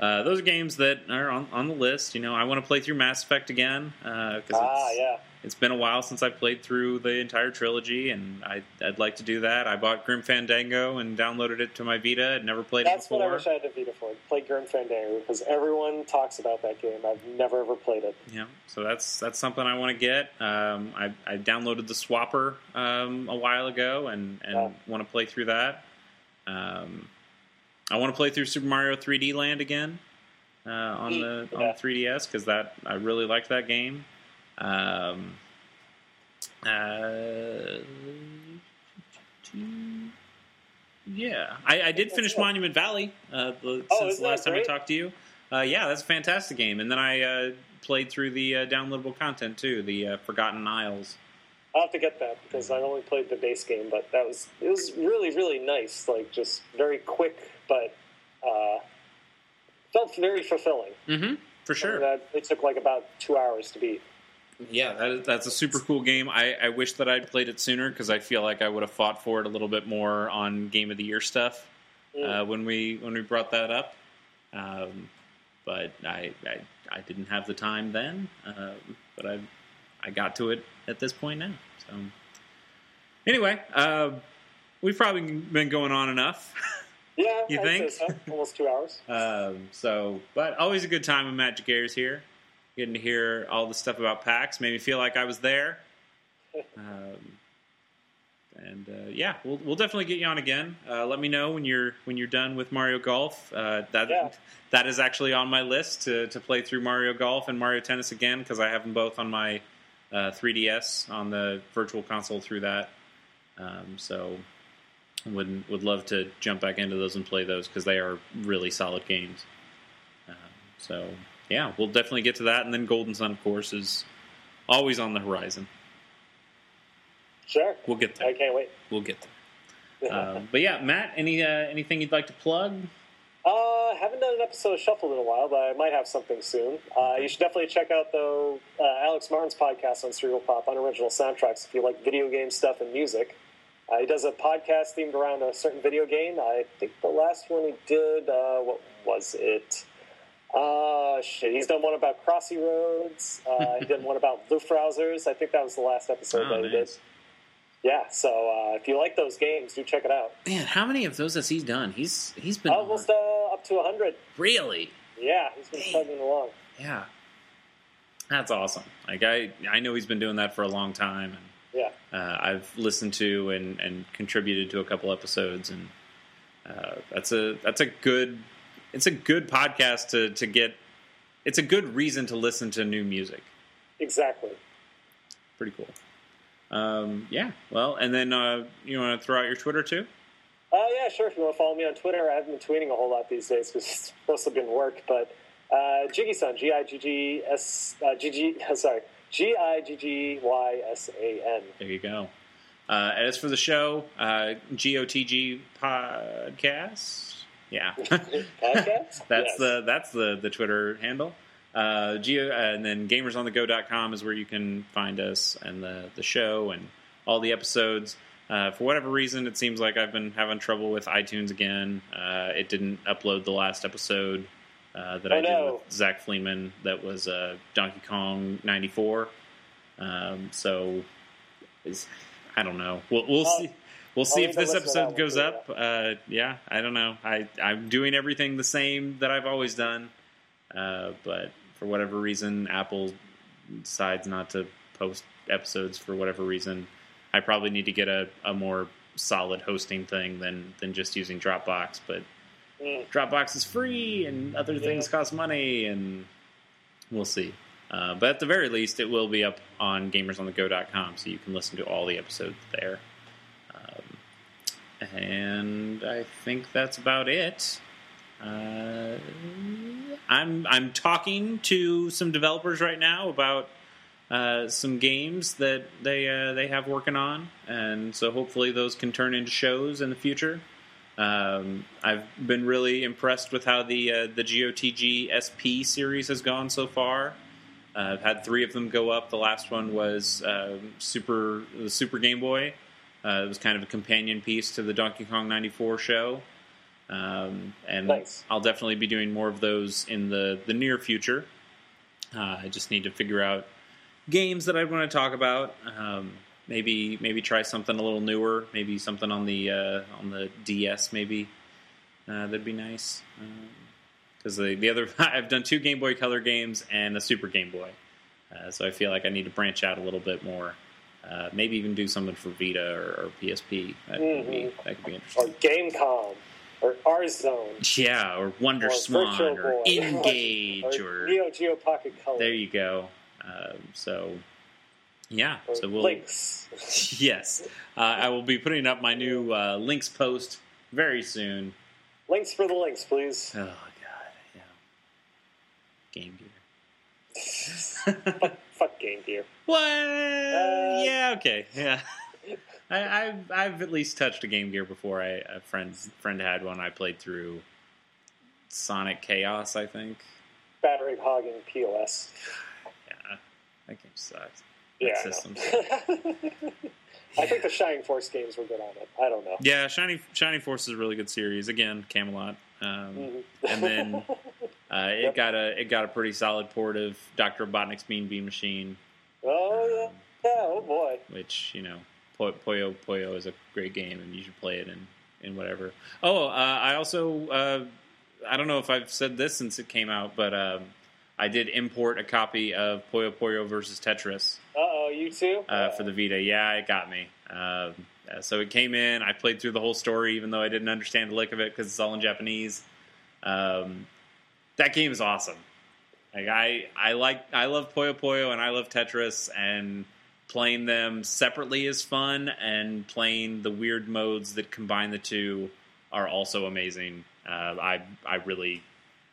uh, those are games that are on, on the list. You know, I want to play through Mass Effect again because Ah, it's, yeah. it's been a while since I've played through the entire trilogy, and I, I'd like to do that. I bought Grim Fandango and downloaded it to my Vita. I'd never played That's it before. what I wish I had a Vita for. Play Grim Fandango because everyone talks about that game. I've never ever played it. Yeah, so that's that's something I want to get. Um, I, I downloaded the Swapper um, a while ago and, and Yeah. want to play through that. Um, I want to play through Super Mario 3D Land again uh, on the on the 3DS because that I really liked that game. Um, uh, yeah, I, I did finish. Monument Valley uh, the, Oh, since the last time I talked to you. Uh, yeah, that's a fantastic game. And then I uh, played through the uh, downloadable content too, the uh, Forgotten Isles. I'll have to get that because I only played the base game, but that was it was really really nice. Like just very quick, but uh, felt very fulfilling. Mm-hmm. For sure. That it took like about two hours to beat. Yeah, that is, that's a super cool game. I, I wish that I'd played it sooner because I feel like I would have fought for it a little bit more on Game of the Year stuff uh, when we when we brought that up. Um, but I, I I didn't have the time then. Um, but I I got to it at this point now. So anyway, uh, we've probably been going on enough. Yeah, You I'd think? so. almost two hours. um, so, but always a good time when Magic Airs here. getting to hear all the stuff about PAX made me feel like I was there. Um, and uh, yeah, we'll we'll definitely get you on again. Uh, let me know when you're when you're done with Mario Golf. Uh, that Yeah. that is actually on my list to to play through Mario Golf and Mario Tennis again because I have them both on my uh, 3DS on the Virtual Console through that. Um, so would would love to jump back into those and play those because they are really solid games. Um, so yeah, we'll definitely get to that, and then Golden Sun, of course, is always on the horizon. Sure. We'll get there. I can't wait. We'll get there. Um, but yeah, Matt, any uh, anything you'd like to plug? Uh, haven't done an episode of Shuffle in a while, but I might have something soon. Uh, you should definitely check out though uh, Alex Martin's podcast on Serial Pop on original soundtracks if you like video game stuff and music. Uh, he does a podcast themed around a certain video game. I think the last one he did, uh, what was it? Uh, shit, he's done one about Crossy Roads. Uh, he did one about Luftrausers. I think that was the last episode Oh, that he did. Yeah, so uh, if you like those games, do check it out. Man, how many of those has he done? He's he's been Almost uh, up to 100. really, Yeah, he's been chugging along. yeah. That's awesome. Like I, I know he's been doing that for a long time, and. Uh, I've listened to and, and contributed to a couple episodes, and uh, that's a that's a good it's a good podcast to to get. It's a good reason to listen to new music. Exactly. Pretty cool. Um, yeah. Well, and then uh, you want to throw out your Twitter too? Uh, yeah, sure. If you want to follow me on Twitter, I haven't been tweeting a whole lot these days because it's mostly been work. But uh, Jiggy-san, G I G G S uh, G G. Sorry, G I G G Y S A N. There you go. Uh, as for the show, uh, GOTG podcast. Yeah, Podcast. that's Yes. the that's the the Twitter handle. Uh, Geo, and then gamersonthego.com is where you can find us and the the show and all the episodes. Uh, for whatever reason, it seems like I've been having trouble with iTunes again. Uh, it didn't upload the last episode uh, that Oh, I did no. with Zach Fleeman. That was uh, Donkey Kong '94. Um, so is I don't know. We'll we'll see. We'll see if this a listen to that episode goes too, up. Uh, yeah, I don't know. I I'm doing everything the same that I've always done, uh, but for whatever reason, Apple decides not to post episodes for whatever reason. I probably need to get a, a more solid hosting thing than than just using Dropbox. But Mm. Dropbox is free, and other things cost money, and we'll see. Uh, but at the very least, it will be up on gamersonthego.com, so you can listen to all the episodes there. Um, and I think that's about it. Uh, I'm I'm talking to some developers right now about uh, some games that they uh, they have working on, and so hopefully those can turn into shows in the future. Um, I've been really impressed with how the uh, the GOTG SP series has gone so far. Uh, I've had three of them go up. The last one was um Super the Super Game Boy. Uh, it was kind of a companion piece to the Donkey Kong '94 show, um, and Nice. I'll definitely be doing more of those in the the near future. Uh, I just need to figure out games that I want to talk about. Um, maybe maybe try something a little newer. Maybe something on the uh, on the DS. Maybe uh, that'd be nice. Because the the other I've done two Game Boy Color games and a Super Game Boy, uh, so I feel like I need to branch out a little bit more. Uh, maybe even do something for Vita or, or PSP. That could be that could be Or interesting. Game.com. Or R Zone. Yeah, or Wonder Or Swan or N-Gage Or or Neo Geo Pocket Color. there you go. Um, so yeah, so we'll Links. yes, uh, I will be putting up my new uh, links post very soon. Links for the links, please. Oh god, yeah. Game Gear. fuck, fuck Game Gear. What? Uh, yeah, okay, yeah. I, I've I've at least touched a Game Gear before. I a friend friend had one. I played through Sonic Chaos. I think. Battery hogging POS. Yeah, that game sucks. Yeah, That I think the Shining Force games were good on it. I don't know. Yeah, Shiny Shiny Force is a really good series. Again, Camelot. Um, Mhm. and then uh, it Yep. got a it got a pretty solid port of Doctor Robotnik's Mean Bean Machine, oh yeah, yeah. Oh boy. which you know Po- Puyo Puyo is a great game, and you should play it in in whatever. Oh, uh, I also uh, I don't know if I've said this since it came out, but um, I did import a copy of Puyo Puyo versus Tetris. Uh oh, you too? Uh, for the Vita. Yeah, it got me. Um, uh, so it came in. I played through the whole story, even though I didn't understand a lick of it because it's all in Japanese. Um, that game is awesome. Like I, I like, I love Puyo Puyo and I love Tetris, and playing them separately is fun, and playing the weird modes that combine the two are also amazing. Uh, I, I really,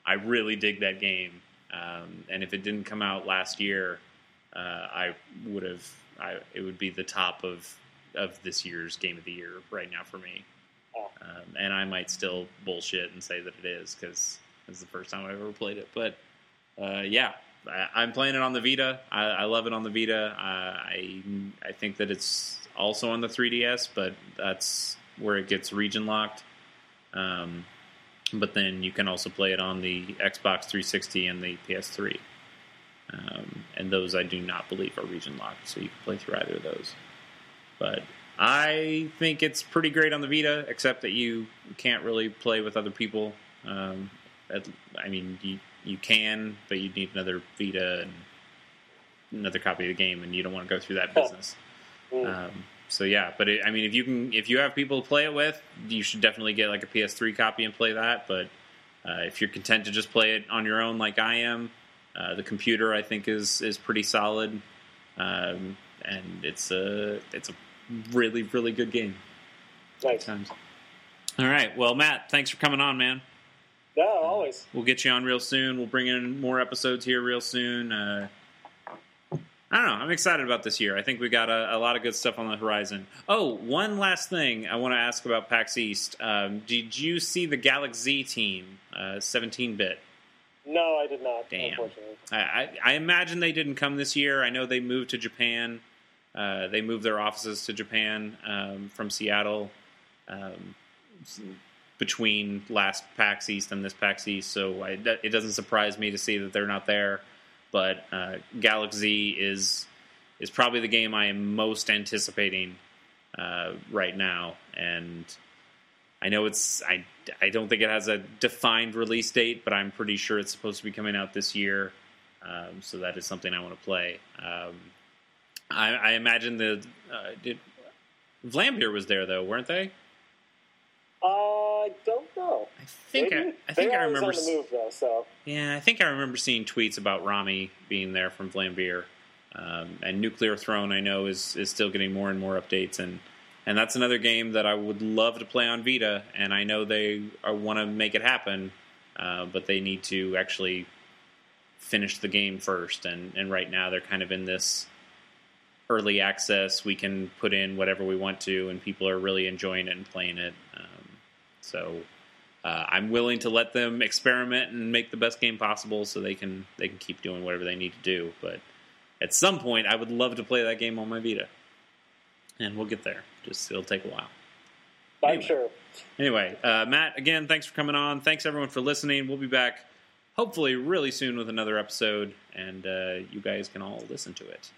I really dig that game. Um, and if it didn't come out last year, uh, I would have. I, it would be the top of of this year's game of the year right now for me. Um, and I might still bullshit and say that it is because it's the first time I've ever played it. But uh, yeah, I, I'm playing it on the Vita. I, I love it on the Vita. Uh, I I think that it's also on the 3DS, but that's where it gets region locked. Um, but then you can also play it on the Xbox 360 and the PS3. Um, and those I do not believe are region locked, so you can play through either of those. But I think it's pretty great on the Vita, except that you can't really play with other people. Um, at, I mean, you you can, but you need another Vita and another copy of the game, and you don't want to go through that Oh. business. Mm. Um, so yeah, but it, I mean, if you can, if you have people to play it with, you should definitely get like a PS3 copy and play that. But uh, if you're content to just play it on your own, like I am, uh, the computer I think is is pretty solid, um, and it's a it's a really really good game. nice. Times. All right, well, Matt, thanks for coming on, man. No, always. We'll get you on real soon. We'll bring in more episodes here real soon. Uh, I don't know. I'm excited about this year. I think we got a, a lot of good stuff on the horizon. Oh, one last thing I want to ask about PAX East. Um, did you see the Galak-Z team, uh, 17-bit? No, I did not. Damn. Unfortunately. I, I, I imagine they didn't come this year. I know they moved to Japan. Uh, they moved their offices to Japan um, from Seattle um, between last PAX East and this PAX East. So I, it doesn't surprise me to see that they're not there. But uh, Galak-Z is is probably the game I am most anticipating uh, right now, and I know it's I, I don't think it has a defined release date, but I'm pretty sure it's supposed to be coming out this year. Um, so that is something I want to play. Um, I, I imagine the uh, did Vlambeer was there though, weren't they? I don't know. I think I, Maybe? I think I remember. on the move though. So Yeah, I think I remember seeing tweets about Rami being there from Vlambeer. Um, and Nuclear Throne, I know, is is still getting more and more updates, and and that's another game that I would love to play on Vita. And I know they want to make it happen, uh, but they need to actually finish the game first. And and right now they're kind of in this early access. We can put in whatever we want to, and people are really enjoying it and playing it. Um, so uh, I'm willing to let them experiment and make the best game possible, so they can they can keep doing whatever they need to do. But at some point, I would love to play that game on my Vita, and we'll get there. Just it'll take a while. I'm Anyway. sure. Anyway, uh, Matt, again, thanks for coming on. Thanks everyone for listening. We'll be back hopefully really soon with another episode, and uh, you guys can all listen to it.